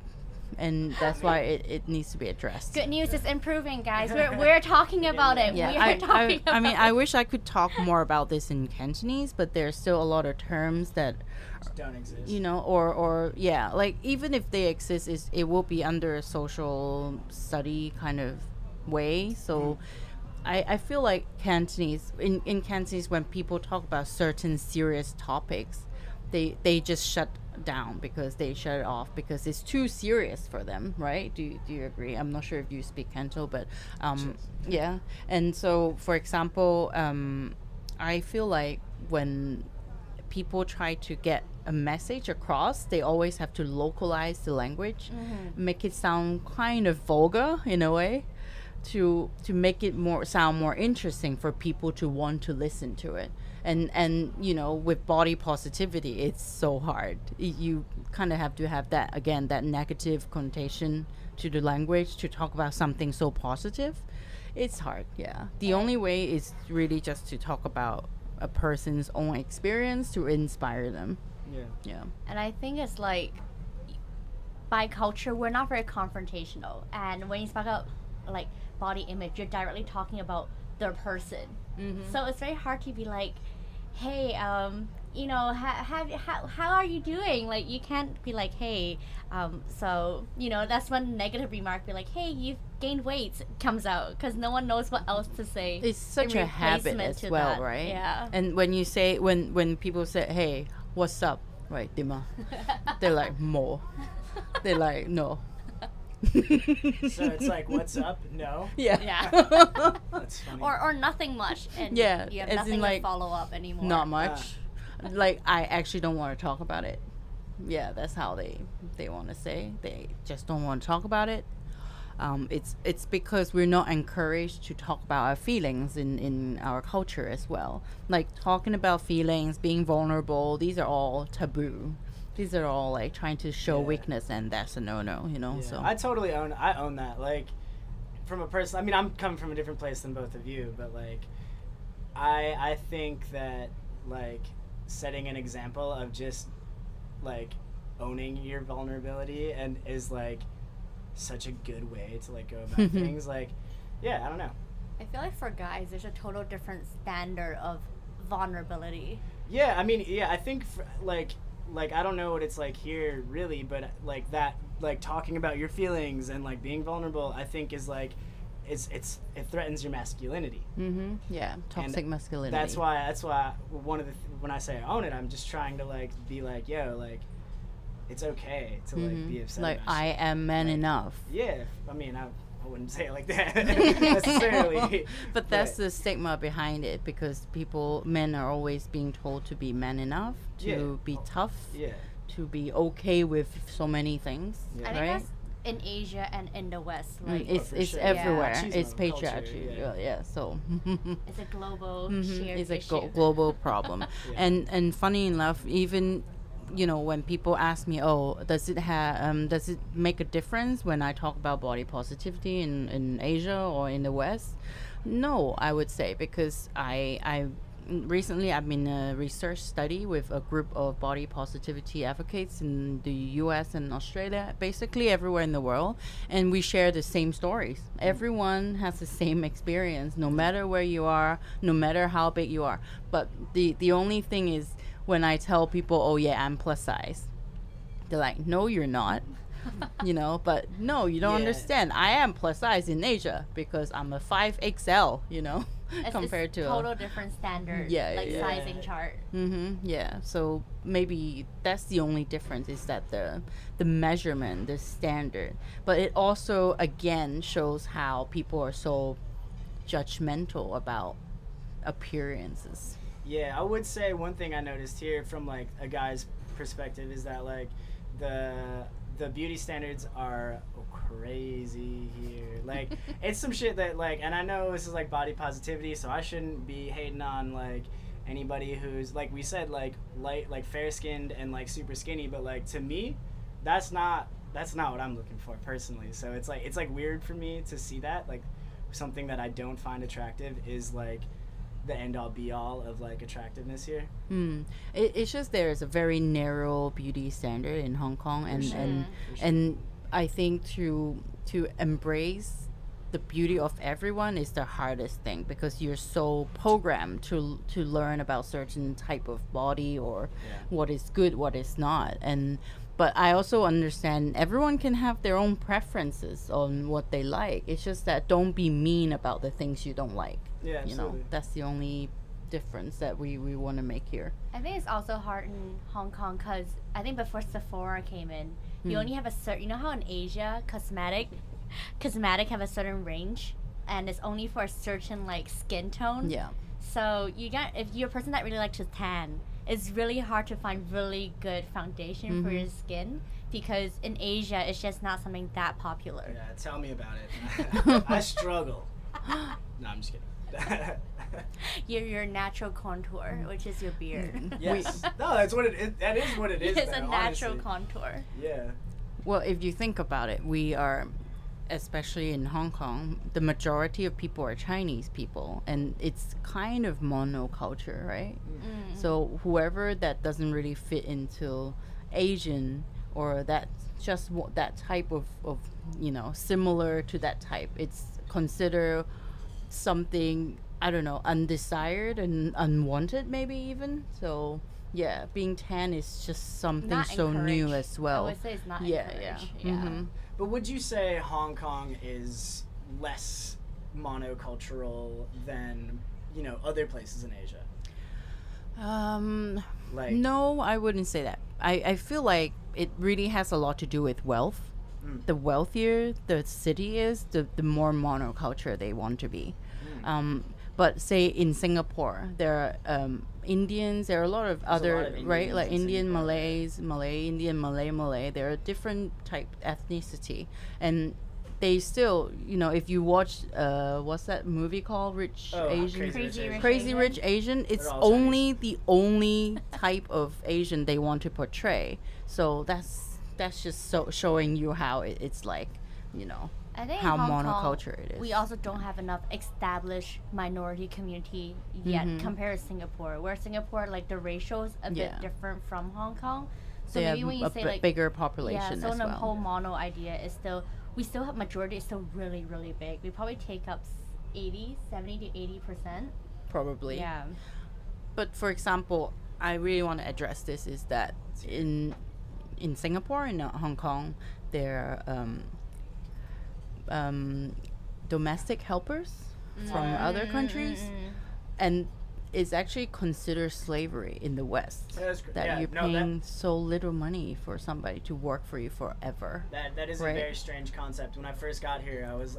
and that's why it, it needs to be addressed. Good news is improving, guys. We're, we're talking about it. Yeah, we are I, talking I, I mean, about I wish I could talk more about this in Cantonese, but there's still a lot of terms that don't exist. you know, or or yeah, like even if they exist, is it will be under a social study kind of way. So. I, I feel like Cantonese in, in Cantonese when people talk about certain serious topics, they they just shut down because they shut it off because it's too serious for them, right? Do you, do you agree? I'm not sure if you speak Canto, but um, yeah. And so, for example, um, I feel like when people try to get a message across, they always have to localize the language, mm-hmm. make it sound kind of vulgar in a way to to make it more sound more interesting for people to want to listen to it. And and you know with body positivity it's so hard. You kind of have to have that again that negative connotation to the language to talk about something so positive. It's hard yeah. The only way is really just to talk about a person's own experience to inspire them yeah. yeah And I think it's like by culture, we're not very confrontational. And when you speak about like body image, you're directly talking about the person. So it's very hard to be like, hey, um, you know, ha- have, how, how are you doing? Like, you can't be like, hey, um, so, you know, that's one negative remark. Be like, hey, you've gained weight comes out because no one knows what else to say. it's such in a habit as well that. right Yeah. and when you say when when people say hey what's up right Dima? they're like more they're like no So it's like, what's up? No. yeah Yeah. That's funny. or, or nothing much. And Yeah, you have as in, nothing like, to follow up anymore. not much ah. like i actually don't want to talk about it yeah that's how they they want to say they just don't want to talk about it um, it's it's because we're not encouraged to talk about our feelings in in our culture as well like talking about feelings being vulnerable these are all taboo these are all like trying to show Yeah. weakness and that's a no-no you know Yeah, so I totally own. I own that. Like, from a person. I mean, I'm coming from a different place than both of you, but like, I I think that like setting an example of just like owning your vulnerability and is like such a good way to like go about things. Like, yeah, I don't know. I feel like for guys, there's a total different standard of vulnerability. Yeah, I mean, yeah, I think for, like like I don't know what it's like here really, but like that like talking about your feelings and like being vulnerable, I think is like it's it's it threatens your masculinity. Mm-hmm. Yeah, toxic masculinity. That's why that's why one of the th- when I say I own it, I'm just trying to like be like, yo, like it's okay to like Mhm. be upset. Like about I am man Like, enough. Yeah, I mean, I, I wouldn't say it like that necessarily. but that's the stigma behind it because people, men are always being told to be man enough, to Yeah. be tough, yeah, to be okay with so many things, Yeah. I think right? that's in Asia and in the West. Mm, Like it's for it's sure. Everywhere. Machismo It's patriarchy. yeah. Yeah, yeah. So it's a global Mhm, shared it's a issue. glo- global problem. Yeah. And and funny enough, even you know when people ask me, oh, does it have um, does it make a difference when I talk about body positivity in in Asia or in the West? No, I would say because I I recently I've been a research study with a group of body positivity advocates in the US and Australia, basically everywhere in the world, and we share the same stories. Everyone has the same experience, no matter where you are, no matter how big you are. But the the only thing is when I tell people, "Oh yeah, I'm plus size," they're like, "No, you're not." you know, but no, you don't Yeah. understand. I am plus size in Asia because I'm a 5XL, you know, It's- it's compared to a- total different standard. Yeah, like yeah. sizing chart. Mm-hmm. Yeah. So maybe that's the only difference is that the the measurement, the standard. But it also again shows how people are so judgmental about appearances. Yeah, I would say one thing I noticed here from like a guy's perspective is that like the the beauty standards are crazy here. Like it's some shit that like and I know this is like body positivity, so I shouldn't be hating on like anybody who's like we said like light like fair skinned and like super skinny, but like to me that's not that's not what I'm looking for personally. So it's like it's like weird for me to see that like something that I don't find attractive is like the end all be all of like attractiveness here. Hmm. It, it's just there's a very narrow beauty standard in Hong Kong, and sure. and sure. and I think to to embrace the beauty of everyone is the hardest thing because you're so programmed to to learn about certain type of body or Yeah. what is good, what is not, and but I also understand everyone can have their own preferences on what they like. It's just that don't be mean about the things you don't like. Yeah, You know, that's the only difference that we, we want to make here. I think it's also hard in Hong Kong because I think before Sephora came in, you Hmm. only have a certain. You know how in Asia, cosmetic, cosmetic have a certain range, and it's only for a certain like skin tone. Yeah. So you got if you're a person that really likes to tan, it's really hard to find really good foundation for Mhm. your skin because in Asia it's just not something that popular. Yeah, tell me about it. I struggle. No, I'm just kidding. Your your natural contour, which is your beard. Mm. yes. no, that's what it is. That is what it is. it's a natural honestly. contour. Yeah. Well, if you think about it, we are, especially in Hong Kong, the majority of people are Chinese people, and it's kind of monoculture, right? Mm. So whoever that doesn't really fit into Asian or that just that type of, of you know similar to that type, it's considered something I don't know undesired and unwanted maybe even. So yeah, being tan is just something Not so new as well. I would say it's not yeah, yeah, encouraged. Yeah. Mhm. But would you say Hong Kong is less monocultural than you know other places in Asia? Um, Like no, I wouldn't say that. I, I feel like it really has a lot to do with wealth. Mm. The wealthier the city is, the, the more monoculture they want to be. Mm. Um, but say in Singapore, there are um, Indians, there are a lot of a other, lot of right? Like Indian, Singapore, yeah. Malays, Malay, Indian, Malay, Malay. There are different type ethnicity. And they still, you know, if you watch, uh, what's that movie called? Rich Oh, Asian. Crazy Crazy Rich Rich Crazy Asian? Rich Asian, it's all Chinese. only the only type of Asian they want to portray. So that's that's just so showing you how it, it's like, you know. I think How monoculture Kong, it is. We also don't have enough established minority community yet Mhm. compared to Singapore, where Singapore like the ratio is a Yeah. bit different from Hong Kong. So they maybe when you say b- like bigger population, yeah, so the well. whole mono idea is still we still have majority is still really really big. We probably take up s- 80, 70 to 80 percent. probably. Yeah. But for example, I really want to address this is that in in Singapore and uh, Hong Kong, there um, um, domestic helpers from other countries, Mm-mm-mm. and it's actually considered slavery in the West. Yeah, that's cr- that yeah, you're no, that- paying so little money for somebody to work for you forever. That that is Right. a very strange concept. When I first got here, I was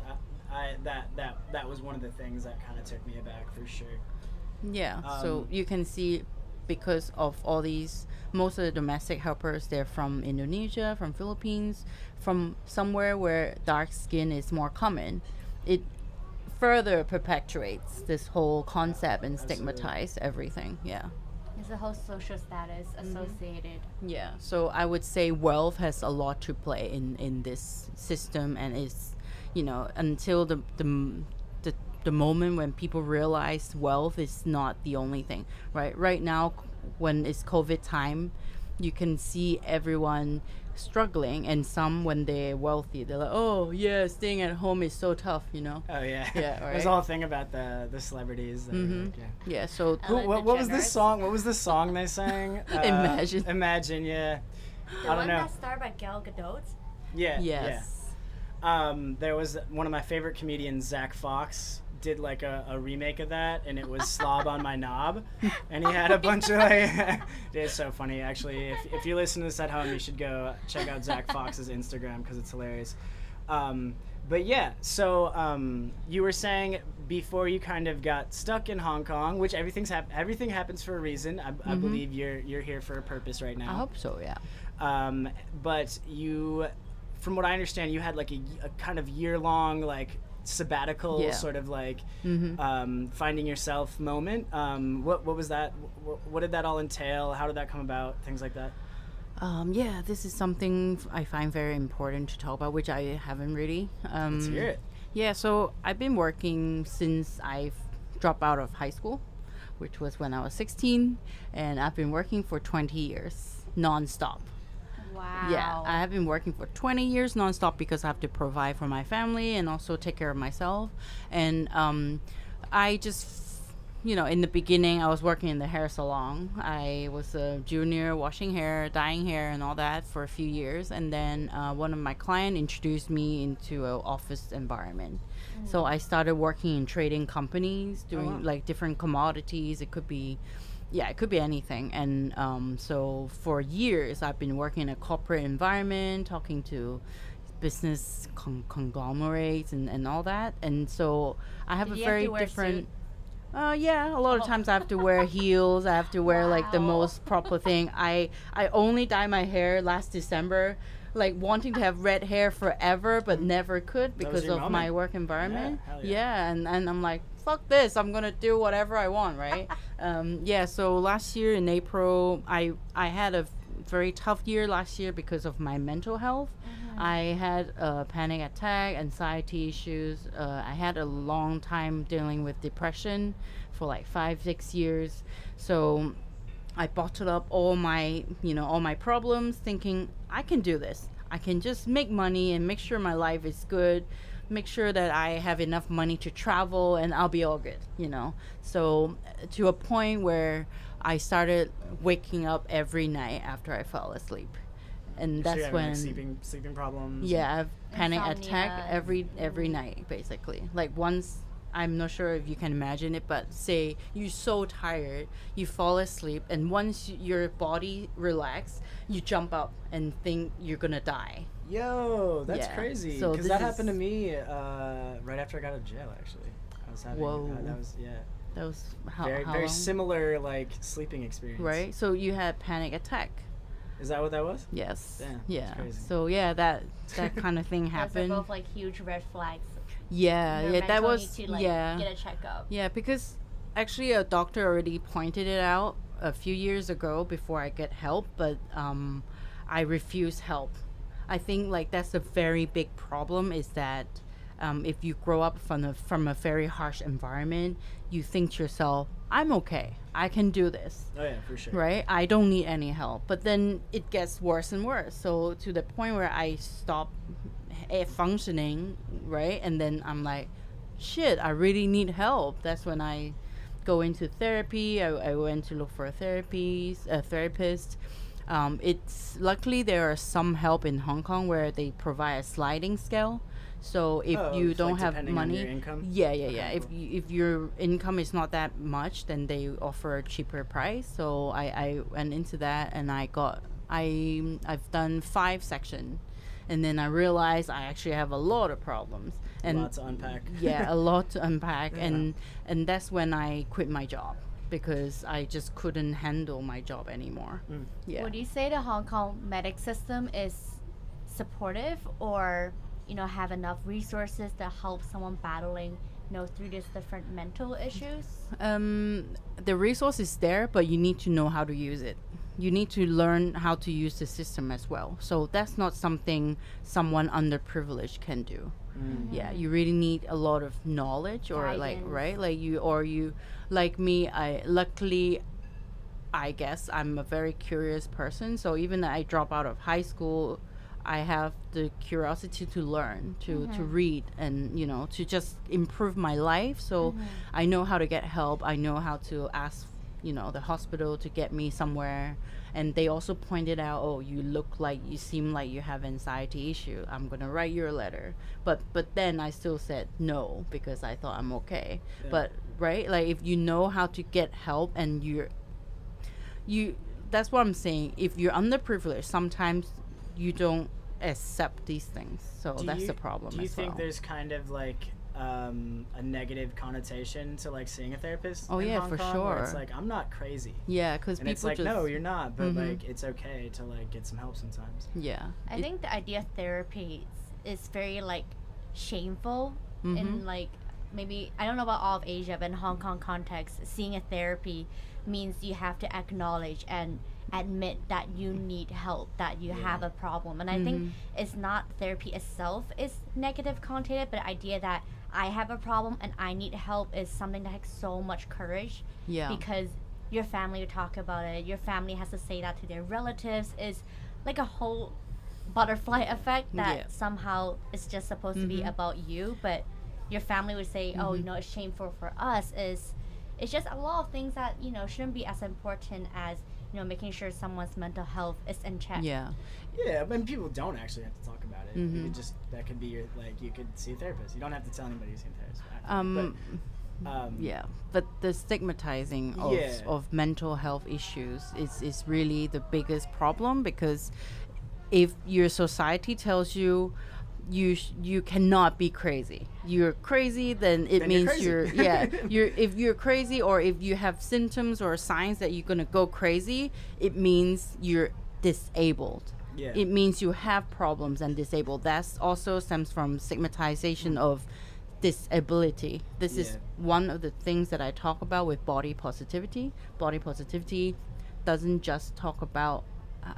I, I that that that was one of the things that kind of took me aback for sure. Yeah. so Um, you can see because of all these most of the domestic helpers they're from Indonesia, from Philippines, from somewhere where dark skin is more common. It further perpetuates this whole concept and stigmatize everything. Yeah. There's a whole social status mm-hmm. associated. Yeah. So I would say wealth has a lot to play in in this system and it's you know until the the m- the, the moment when people realize wealth is not the only thing right right now when it's covid time you can see everyone struggling and some when they're wealthy they're like oh yeah staying at home is so tough you know Oh yeah, Yeah, There's right. a whole thing about the the celebrities. That are Mhm. like, yeah. yeah so Who, what, what was this song? What was the song they sang? Uh, Imagine. Imagine, yeah. The I don't one know. that starred by Gal Gadot. Yeah. yes Yeah. Um, there was one of my favorite comedians, Zach Fox, did like a, a remake of that, and it was "Slob on My Knob," and he had a bunch of like. it's so funny, actually. If, if you listen to this at home, you should go check out Zach Fox's Instagram because it's hilarious. Um, but yeah, so um, you were saying before you kind of got stuck in Hong Kong, which everything's hap- everything happens for a reason. I, I Mhm. believe you're you're here for a purpose right now. i hope so yeah Um, but you, from what I understand, you had like a kind of year long like sabbatical Yeah. sort of like mm-hmm. um, finding yourself moment. Um, what what was that? What, what did that all entail? How did that come about? Things like that. Um, yeah, this is something I find very important to talk about, which I haven't really. Um, Let's hear it. Yeah, so I've been working since I've dropped out of high school, which was when I was 16, and I've been working for 20 years nonstop. Wow. Yeah, I have been working for 20 years nonstop because I have to provide for my family and also take care of myself. And um, I just, you know, in the beginning, I was working in the hair salon. I was a junior washing hair, dyeing hair, and all that for a few years. And then uh, one of my clients introduced me into an office environment. So I started working in trading companies, doing wow. like different commodities. It could be yeah, it could be anything. And um, so for years, I've been working in a corporate environment, talking to business con- conglomerates and, and all that. And so I have Did a you have very to wear a different. suit? Uh, yeah, a lot of Oh. times I have to wear heels. I have to wear like the most proper thing. I I only dye my hair last December, like wanting to have red hair forever, but never could because your of my work environment. hell yeah. yeah, and and I'm like, fuck this. I'm gonna do whatever I want, right? um, yeah. So last year in April, I I had a very tough year last year because of my mental health. I had a panic attack, anxiety issues. Uh, I had a long time dealing with depression for like five, six years. So I bottled up all my, you know, all my problems, thinking I can do this. I can just make money and make sure my life is good, make sure that I have enough money to travel, and I'll be all good, you know. So to a point where I started waking up every night after I fell asleep, and So that's you're having, when like, sleeping sleeping problems. yeah, I have panic Insomnia. attack every every night basically. Like once I'm not sure if you can imagine it, but say you're so tired, you fall asleep, and once your body relax, you jump up and think you're gonna die. Yo, that's Yeah. crazy. So Because this that happened to me uh, right after I got out of jail. Actually, I was having. Whoa. Uh, that was yeah. That was how, very how very long? similar like sleeping experience. right? So you had panic attack. Is that what that was? Yes. Damn, that's yeah. crazy. So yeah, that that kind of thing Those are happened. both like huge red flags. Yeah, Your yeah, that was need to, like, yeah. Get a checkup. Yeah, because actually a doctor already pointed it out a few years ago before I get help, but um, I refuse help. I think like that's a very big problem is that um, if you grow up from a from a very harsh environment, you think to yourself, "I'm okay. I can do this." Oh yeah, for sure. Right? I don't need any help. But then it gets worse and worse. So to the point where I stop functioning, right? And then I'm like, "Shit, I really need help." That's when I go into therapy. I, I went to look for a therapy, a therapist. Um, it's luckily there are some help in Hong Kong where they provide a sliding scale. So if Oh, you don't like have money, your income? yeah, yeah, yeah. Okay, If cool. you, if your income is not that much, then they offer a cheaper price. So I, I went into that and I got I I've done five section, and then I realized I actually have a lot of problems and Lots to unpack. yeah, a lot to unpack, Yeah. and and that's when I quit my job because I just couldn't handle my job anymore. Mm. Yeah. Would you say the Hong Kong medic system is supportive or, you know, have enough resources to help someone battling, you know, through these different mental issues? um, the resource is there, but you need to know how to use it. You need to learn how to use the system as well. So that's not something someone underprivileged can do. Mm. Yeah, you really need a lot of knowledge, or like right, like you or you, like me. I luckily, I guess I'm a very curious person. So even though I drop out of high school, I have the curiosity to learn, to to read, and you know, to just improve my life. So I know how to get help. I know how to ask, you know, the hospital to get me somewhere. And they also pointed out, oh, you look like you seem like you have anxiety issue. I'm gonna write you a letter. But but then I still said no because I thought I'm okay. Yeah. But right, like if you know how to get help and you're you that's what I'm saying. If you're underprivileged, sometimes you don't accept these things. So Do that's you- the problem. Do you think well. there's kind of like um, a negative connotation to like seeing a therapist? Oh, in yeah, Hong for Kong, where It's like I'm not crazy, Yeah, because and people it's like just no, you're not. But Mhm. like it's okay to like get some help sometimes. yeah. I It- think the idea of therapy is, is very like shameful Mhm. in like maybe I don't know about all of Asia, but in Hong Kong context, seeing a therapy means you have to acknowledge and admit that you need help, that you have a problem. And I think Mhm. it's not therapy itself is negative connotated, but the idea that I have a problem and I need help is something that takes so much courage yeah. because your family will talk about it your family has to say that to their relatives is like a whole butterfly effect that Yeah. somehow is just supposed to be Mhm. about you but your family would say oh you Mhm. know it's shameful for us is it's just a lot of things that you know shouldn't be as important as you know making sure someone's mental health is in check yeah. Yeah, but people don't actually have to talk about it. You Mhm. could just that could be your like you could see a therapist. You don't have to tell anybody you see a therapist. Um, but, um, yeah, but the stigmatizing of, Yeah. of mental health issues is, is really the biggest problem because if your society tells you you sh- you cannot be crazy. You're crazy, then it Then you're means you're yeah you're if you're crazy or if you have symptoms or signs that you're gonna go crazy, it means you're disabled. Yeah. It means you have problems and disabled. That's also stems from stigmatization of disability. This is one of the things that I talk about with body positivity. Body positivity doesn't just talk about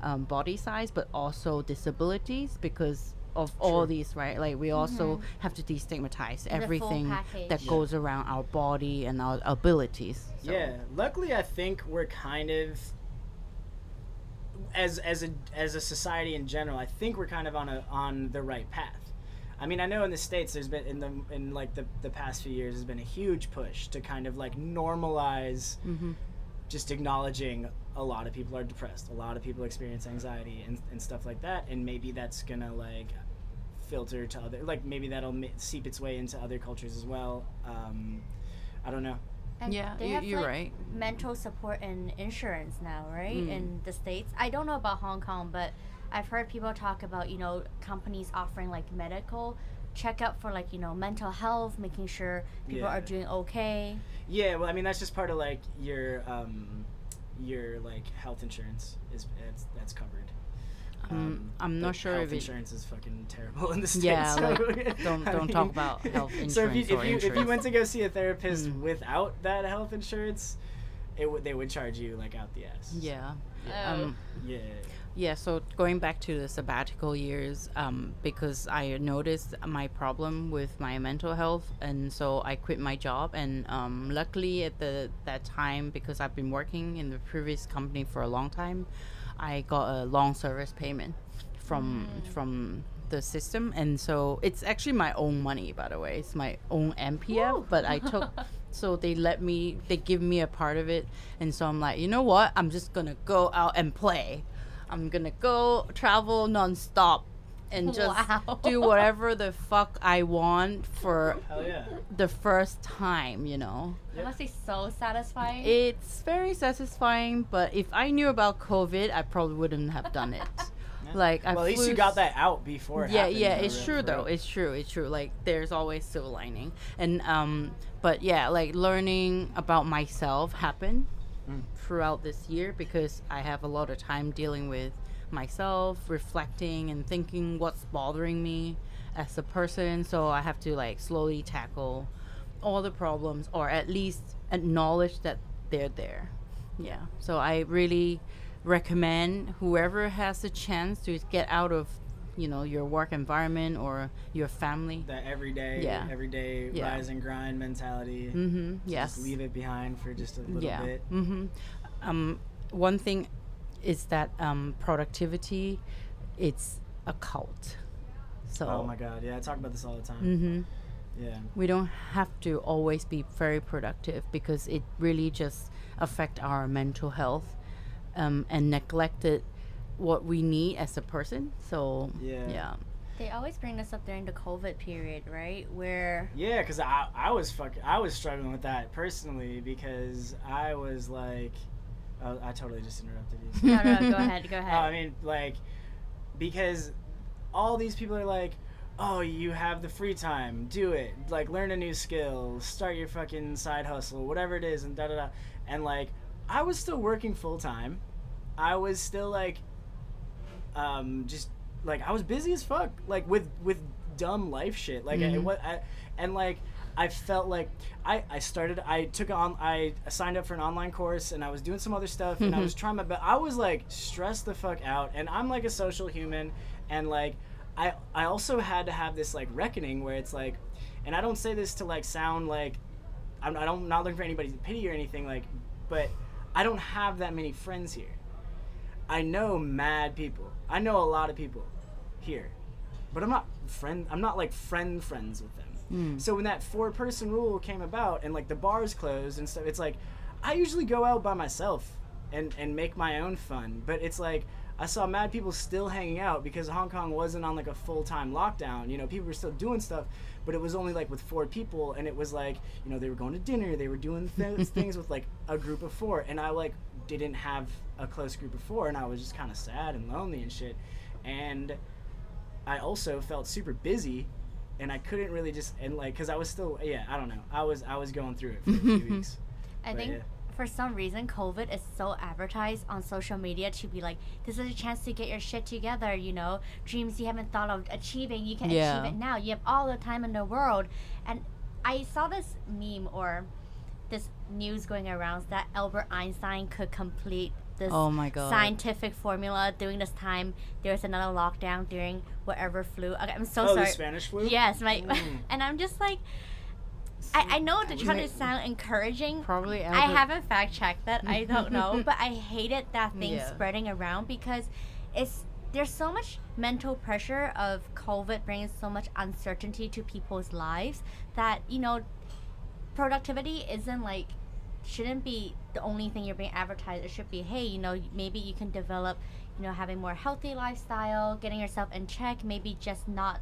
um, body size, but also disabilities because of all these, right? Like we also have to destigmatize everything that Yeah. goes around our body and our abilities. So, Yeah, luckily I think we're kind of as as a as a society in general, I think we're kind of on a on the right path. I mean, I know in the states there's been in the in like the the past few years there's been a huge push to kind of like normalize hmm just acknowledging a lot of people are depressed, a lot of people experience anxiety and, and stuff like that, and maybe that's gonna like filter to other like maybe that'll seep its way into other cultures as well. Um, I don't know. And Yeah, they you- have, you're like, right. Mental support and insurance now, right? Mm. In the states, I don't know about Hong Kong, but I've heard people talk about you know companies offering like medical checkup for like you know mental health, making sure people are doing okay. Yeah, well, I mean that's just part of like your um, your like health insurance is it's, that's covered. Um, I'm not sure if it- insurance is fucking terrible in the states. Yeah, so- like, don't- don't talk about health insurance. So if you if you if you went to go see a therapist Mm. without that health insurance, it would they would charge you like out the ass. Yeah. Oh. Um, Yeah. Yeah, so going back to the sabbatical years, um, because I noticed my problem with my mental health, and so I quit my job. And um, luckily, at the that time, because I've been working in the previous company for a long time, I got a long service payment from from the system, and so it's actually my own money, by the way. It's my own MPF, but I took. So they let me, they give me a part of it, and so I'm like, you know what? I'm just gonna go out and play. I'm gonna go travel nonstop and just Wow. do whatever the fuck I want for yeah. the first time, you know. That must be so satisfying. It's very satisfying, but if I knew about COVID, I probably wouldn't have done it. Like, I well, at least you got that out before. It yeah yeah it's true though real. it's true it's true like there's always silver lining and um but yeah like learning about myself happened. Throughout this year because i have a lot of time dealing with myself reflecting and thinking what's bothering me as a person so i have to like slowly tackle all the problems or at least acknowledge that they're there yeah so i really recommend whoever has the chance to get out of you know your work environment or your family that everyday, Yeah. everyday Yeah. rise and grind mentality. mm-hmm yes Just leave it behind for just a little yeah bit. mm-hmm um one thing is that um productivity it's a cult so Oh my god, yeah, I talk about this all the time. mm-hmm Yeah. we don't have to always be very productive because it really just affect our mental health um, and neglected what we need as a person so Yeah. yeah They always bring this up during the COVID period, right? Where Yeah, because I, I was fucking I was struggling with that personally because I was like, oh, I totally just interrupted you. no, no, go ahead, go Oh, I mean, like, because all these people are like, oh, you have the free time, do it. Like, learn a new skill, start your fucking side hustle, whatever it is, and da da da. And like, I was still working full time. I was still like, um, just like I was busy as fuck, like with with dumb life shit. Like, I, Mhm. what I and like. I felt like I, I started I took on I signed up for an online course and I was doing some other stuff and I was trying my best I was like stressed the fuck out and I'm like a social human and like I I also had to have this like reckoning where it's like and I don't say this to like sound like I'm I don't not looking for anybody's pity or anything like but I don't have that many friends here. I know mad people. I know a lot of people here. But I'm not friend I'm not like friend friends with them. Mm. So when that four person rule came about and like the bars closed and stuff, it's like I usually go out by myself and and make my own fun. But it's like I saw mad people still hanging out because Hong Kong wasn't on like a full time lockdown. You know, people were still doing stuff, but it was only like with four people, and it was like you know they were going to dinner, they were doing th- things with like a group of four, and I like didn't have a close group of four, and I was just kind of sad and lonely and shit, and I also felt super busy and I couldn't really just and like because I was still yeah I don't know I was I was going through it for a few weeks. I but think yeah. for some reason COVID is so advertised on social media to be like, this is a chance to get your shit together, you know, dreams you haven't thought of achieving, you can Yeah. achieve it now. You have all the time in the world. And I saw this meme or this news going around that Albert Einstein could complete this Oh my God. scientific formula during this time. There's another lockdown during whatever flu. Okay, I'm so oh sorry. the Spanish flu. Yes, my Mm. and I'm just like I, I know to try to sound encouraging. probably I haven't fact checked that. I don't know, but I hated that thing Yeah. spreading around because it's there's so much mental pressure of COVID bringing so much uncertainty to people's lives that you know productivity isn't like shouldn't be the only thing you're being advertised. It should be, hey, you know, maybe you can develop, you know, having more healthy lifestyle, getting yourself in check, maybe just not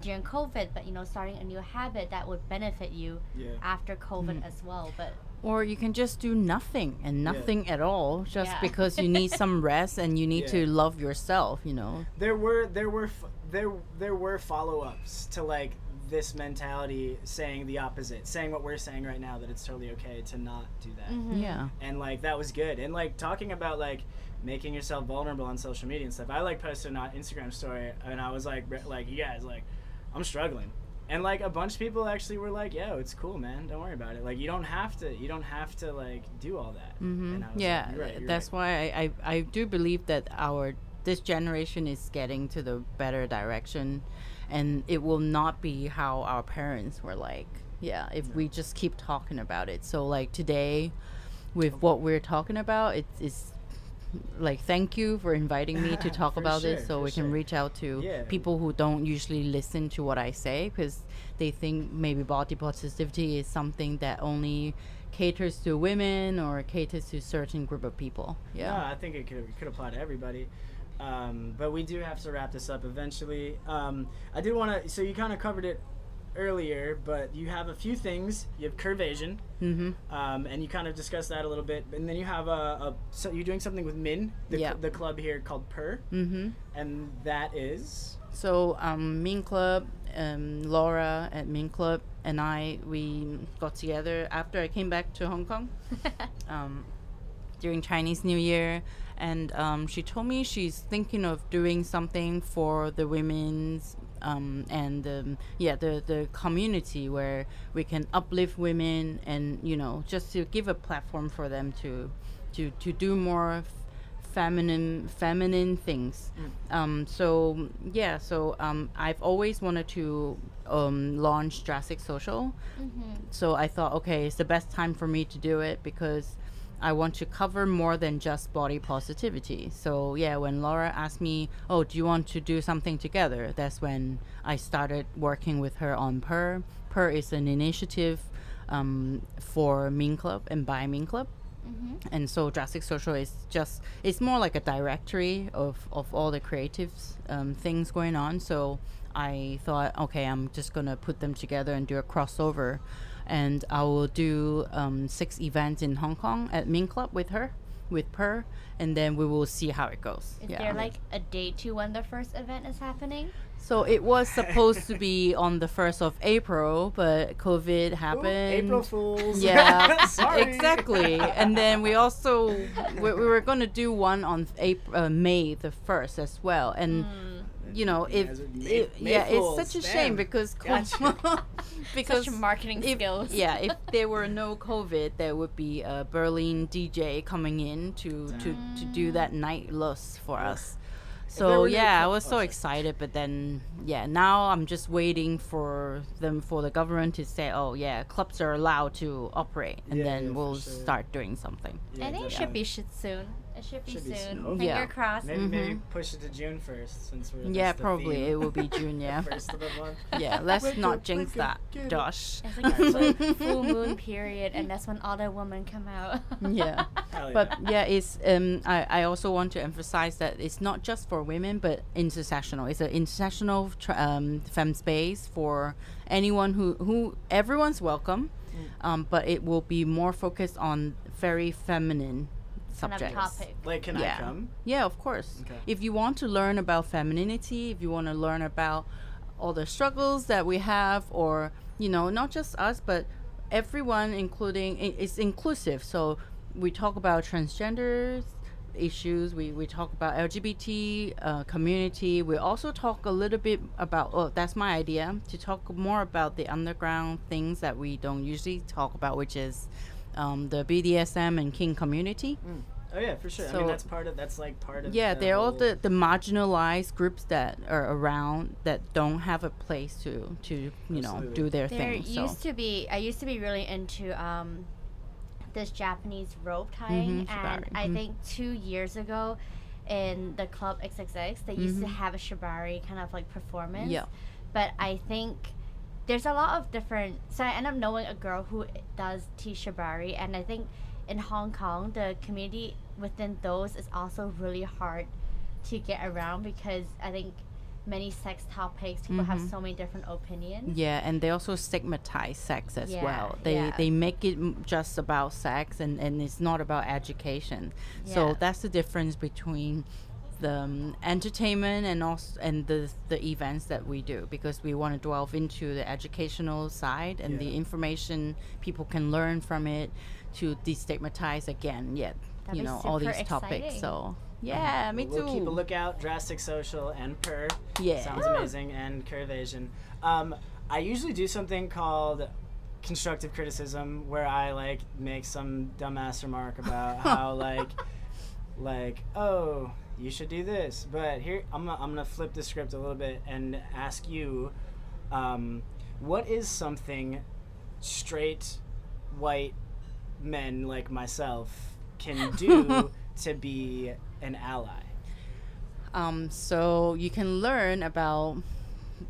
during COVID, but you know, starting a new habit that would benefit you Yeah. after COVID Mhm. as well. But or you can just do nothing and Yeah. nothing at all just Yeah. because you need some rest and you need Yeah. to love yourself you know There were there were f- there there were follow ups to like this mentality saying the opposite, saying what we're saying right now that it's totally okay to not do that. mhm. yeah and like that was good and like talking about like making yourself vulnerable on social media and stuff i like posted an Instagram story and i was like like you guys like i'm struggling and like a bunch of people actually were like, "Yo, it's cool, man. Don't worry about it. Like you don't have to. You don't have to like do all that." Mm-hmm. And I was like, Yeah, "You're right, you're that's right." why I, I I do believe that our this generation is getting to the better direction, and it will not be how our parents were like. Yeah, if we just keep talking about it. So like today, with what we're talking about, it's it's like thank you for inviting me to talk about sure, this so we can sure. reach out to Yeah. people who don't usually listen to what I say because they think maybe body positivity is something that only caters to women or caters to certain group of people. Yeah. No, I think it could, it could apply to everybody. Um, but we do have to wrap this up eventually. Um, I did want to. So you kind of covered it earlier, but you have a few things. You have Curvation, Mm-hmm. um, and you kind of discussed that a little bit. And then you have a, a so you're doing something with Min, the, Yeah. cl- the club here called Per, Mm-hmm. and that is. So um, Min Club, um, Laura at Min Club, and I we got together after I came back to Hong Kong. um, during Chinese New Year, and um, she told me she's thinking of doing something for the women's um, and um, yeah the the community where we can uplift women and you know just to give a platform for them to to to do more f- feminine feminine things. Um, so yeah, so um, I've always wanted to um, launch Drastic Social. So I thought, okay, it's the best time for me to do it because I want to cover more than just body positivity. So yeah, when Laura asked me, "Oh, do you want to do something together?" That's when I started working with her on Per. Per is an initiative um, for Mean Club and by Mean Club. And so Drastic Social is just it's more like a directory of, of all the creatives um, things going on. So I thought, okay, I'm just gonna put them together and do a crossover, and I will do um, six events in Hong Kong at Ming Club with her, with Per, and then we will see how it goes. Is there like a date to when the first event is happening? so it was supposed to be on the first of April, but COVID Ooh, happened. April Fools. Yeah, exactly. And then we also we, we were going to do one on April, uh, May the first as well. And you know, You if guys it- yeah, it's such a damn. shame because Gotcha. because Such marketing if, skills. Yeah, if there were no COVID, there would be a Berlin DJ coming in to to, to do that mm. night lust for us. So yeah, I was so excited, but then yeah, now I'm just waiting for them for the government to say, oh yeah, clubs are allowed to operate, and Yeah, then yeah, we'll sure. start doing something. Yeah, I think it should definitely. be sh- soon. It should be Should be soon. soon. Finger Yeah. crossed. Maybe, maybe Mhm. push it to June first, since we're Yeah, that's the probably theme. it will be June. Yeah, first of the month. yeah. Let's Wicked, not jinx that, get it. Josh. It's like a full, full moon period, and that's when all the women come out. yeah. Hell But yeah, it's um I, I also want to emphasize that it's not just for women but intersectional. It's an intersectional tr- um, fem space for anyone who who everyone's welcome, um, but it will be more focused on very feminine kind of subjects. topic. Like, can yeah. I come? Yeah, of course. Okay. If you want to learn about femininity, if you want to learn about all the struggles that we have, or you know, not just us, but everyone, including it's inclusive. So we talk about transgenders issues. We we talk about LGBT uh, community. We also talk a little bit about. Oh, that's my idea to talk more about the underground things that we don't usually talk about, which is. Um, the BDSM and kink community. Oh yeah, for sure. I So- mean, that's part of that's like part of. Yeah, the they're all the, the marginalized groups that are around that don't have a place to to you know do their There thing. So used to be. I used to be really into um, this Japanese rope tying, Mhm, and shibari, I mhm. think two years ago, in the club XXX, they used to Mhm. have a shibari kind of like performance. Yeah. But I think there's a lot of different. So I end up knowing a girl who does teach shibari, and I think in Hong Kong, the community within those is also really hard to get around because I think many sex topics people have Mhm. so many different opinions. yeah, and they also stigmatize sex as Yeah, well. They yeah. they make it m- just about sex and and it's not about education. Yeah. So that's the difference between the um, entertainment and also and the the events that we do because we want to delve into the educational side and the information people can learn from it to destigmatize again yet That'd you know all super these topics so yeah me we'll too keep a lookout. Drastic Social and Per. Yeah. Sounds amazing. And Curvation. Um, I usually do something called constructive criticism where I like make some dumbass remark about how like like oh you should do this. But here I'm gonna, I'm gonna flip the script a little bit and ask you um, what is something straight white men like myself can do to be an ally? Um, so you can learn about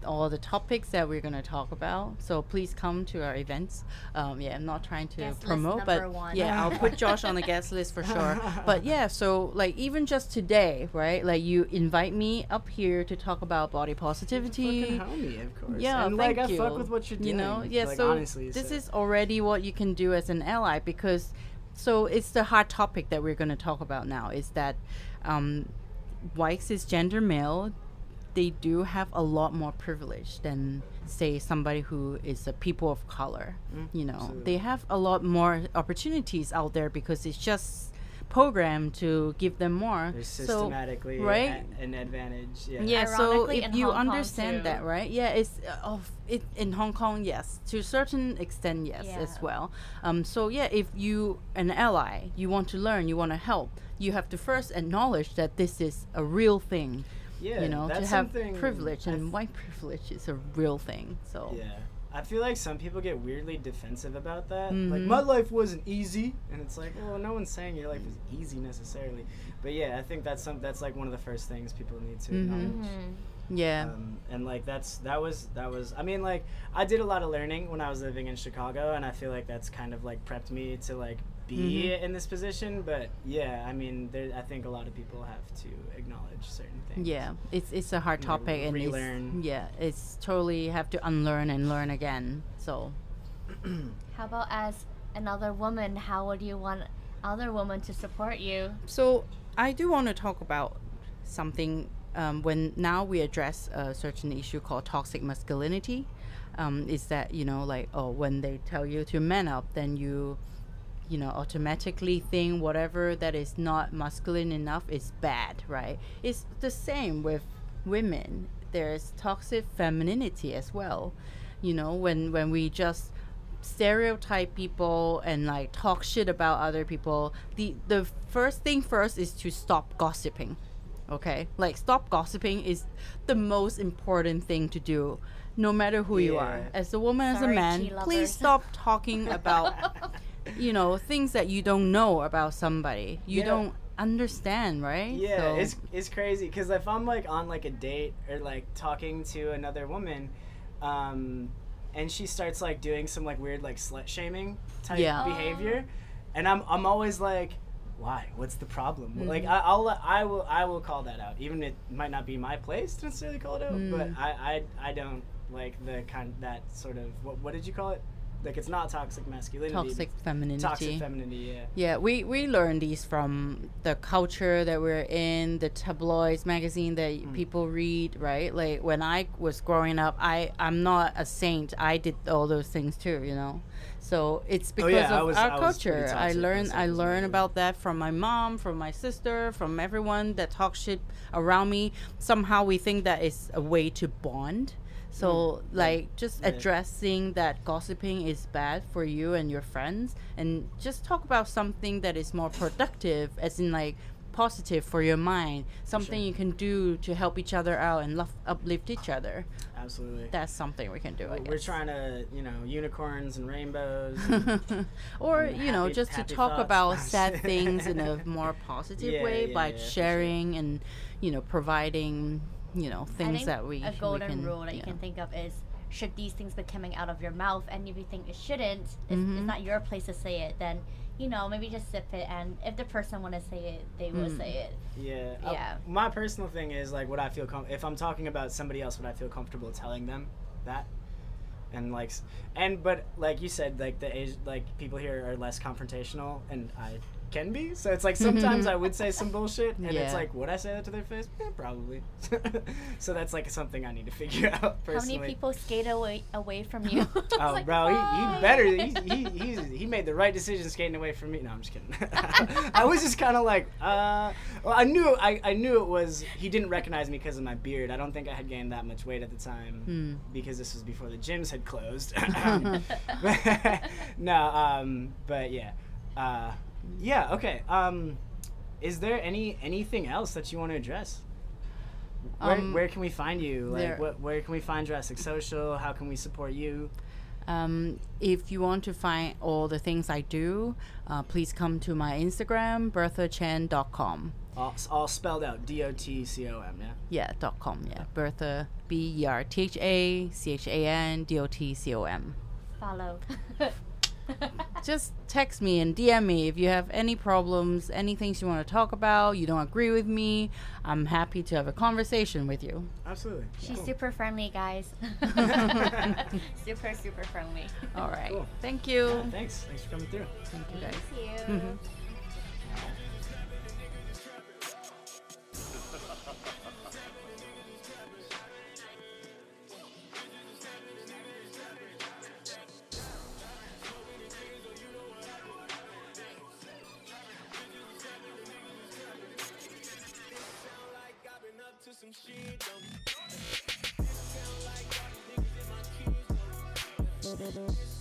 all the topics that we're going to talk about. So please come to our events. Um, yeah, I'm not trying to Guest promote, but one. yeah, I'll put Josh on the guest list for sure. But yeah, so like even just today, right? Like you invite me up here to talk about body positivity. Fucking homie, of course. Yeah, and thank like you. I fuck with what you're doing. You know, yeah. like, so honestly, this so- is already what you can do as an ally because, so it's the hard topic that we're going to talk about now. Is that um, white cisgender male, they do have a lot more privilege than say somebody who is a people of color. you know, Mm, absolutely. they have a lot more opportunities out there because it's just programmed to give them more. They're So- systematically right? a- an advantage. Yeah. yeah, so if you Hong understand that, right? Yeah, it's uh, of it in Hong Kong, yes, to a certain extent, yes, as well. Um, so yeah, if you an ally, you want to learn, you want to help, you have to first acknowledge that this is a real thing. Yeah, you know, to have privilege and white privilege is a real thing. So Yeah. I feel like some people get weirdly defensive about that. Like, Mhm. my life wasn't easy. And it's like, well, no one's saying your life is easy necessarily. But yeah, I think that's some that's like one of the first things people need to Mhm. acknowledge. Mhm. yeah, Um, and like that's that was that was I mean like I did a lot of learning when I was living in Chicago and I feel like that's kind of like prepped me to like be Mhm. in this position but yeah I mean there I think a lot of people have to acknowledge certain things yeah, it's it's a hard You topic and relearn. it's yeah, it's totally have to unlearn and learn again. So How about as another woman? How would you want other women to support you? So I do want to talk about something um, when now we address a certain issue called toxic masculinity. Um, is that you know like oh when they tell you to man up, then you you know automatically think whatever that is not masculine enough is bad, right? It's the same with women. There's toxic femininity as well. You know when when we just stereotype people and like talk shit about other people the the first thing first is to stop gossiping okay like stop gossiping is the most important thing to do no matter who you are as a woman as a man please stop talking about you know things that you don't know about somebody you Yeah. don't understand right Yeah, So- it's it's crazy because if I'm like on like a date or like talking to another woman, um, and she starts like doing some like weird like slut shaming type Yeah. behavior, and I'm I'm always like, why? What's the problem? Like Mhm. I, I'll I will I will call that out, even if it might not be my place to necessarily call it out, but Mm. I, I I don't like the kind that sort of what what did you call it? Like it's not toxic masculinity. toxic femininity Toxic femininity. Yeah. Yeah, we, we learned these from the culture that we're in, the tabloids magazine that Mm. people read, right? Like when I was growing up, I I'm not a saint. I did all those things too, you know. So it's because Oh, yeah, of was- our I culture. I learned I learned about that from my mom, from my sister, from everyone that talks shit around me. Somehow we think that is a way to bond. So Mm, like just right. addressing that gossiping is bad for you and your friends and just talk about something that is more productive as in like positive for your mind something sure. you can do to help each other out and love, uplift each other Absolutely. that's something we can do I We're- We're trying to, you know, unicorns and rainbows. or and you know just to talk thoughts. about sad things in a more positive Yeah, way yeah, by yeah, for sure. sharing and you know providing you know I things think that we a we golden can, rule that you yeah. can think of is should these things be coming out of your mouth and if you think it shouldn't it's, Mhm. it's not your place to say it then you know maybe just sip it and if the person want to say it they will Mm. say it yeah. uh, Yeah. my personal thing is like, what I feel com- if I'm talking about somebody else? Would I feel comfortable telling them that? And like, and but like you said, like the age, like people here are less confrontational, and I can be. So it's like sometimes I would say some bullshit, and Yeah. it's like, would I say that to their face? Eh, probably. so that's like something I need to figure out personally. How many people skate away away from you? Oh, like, bro, he, he better. He, he, he's, he made the right decision skating away from me. No, I'm just kidding. I was just kind of like, uh, well, I knew, I, I knew it was. He didn't recognize me because of my beard. I don't think I had gained that much weight at the time Hmm. because this was before the gyms had closed. no, um, but yeah, uh, yeah. Okay. Um, is there any anything else that you want to address? Where, Um, where can we find you? Like, what, where can we find Jurassic Social? How can we support you? Um, if you want to find all the things I do, uh, please come to my Instagram, berthachan.com. All, all spelled out. D O T C O M. Yeah. Yeah, dot com. Yeah, Bertha, B E R T H A C H A N D O T C O M. Follow. Just text me and DM me if you have any problems, any things you want to talk about, you don't agree with me. I'm happy to have a conversation with you. Absolutely. She's Cool. super friendly, guys. super, super friendly. All right. Cool. Thank you. Yeah, thanks. Thanks for coming through. Thank you, guys. Thank you. Mm-hmm. Mhm. Thank you.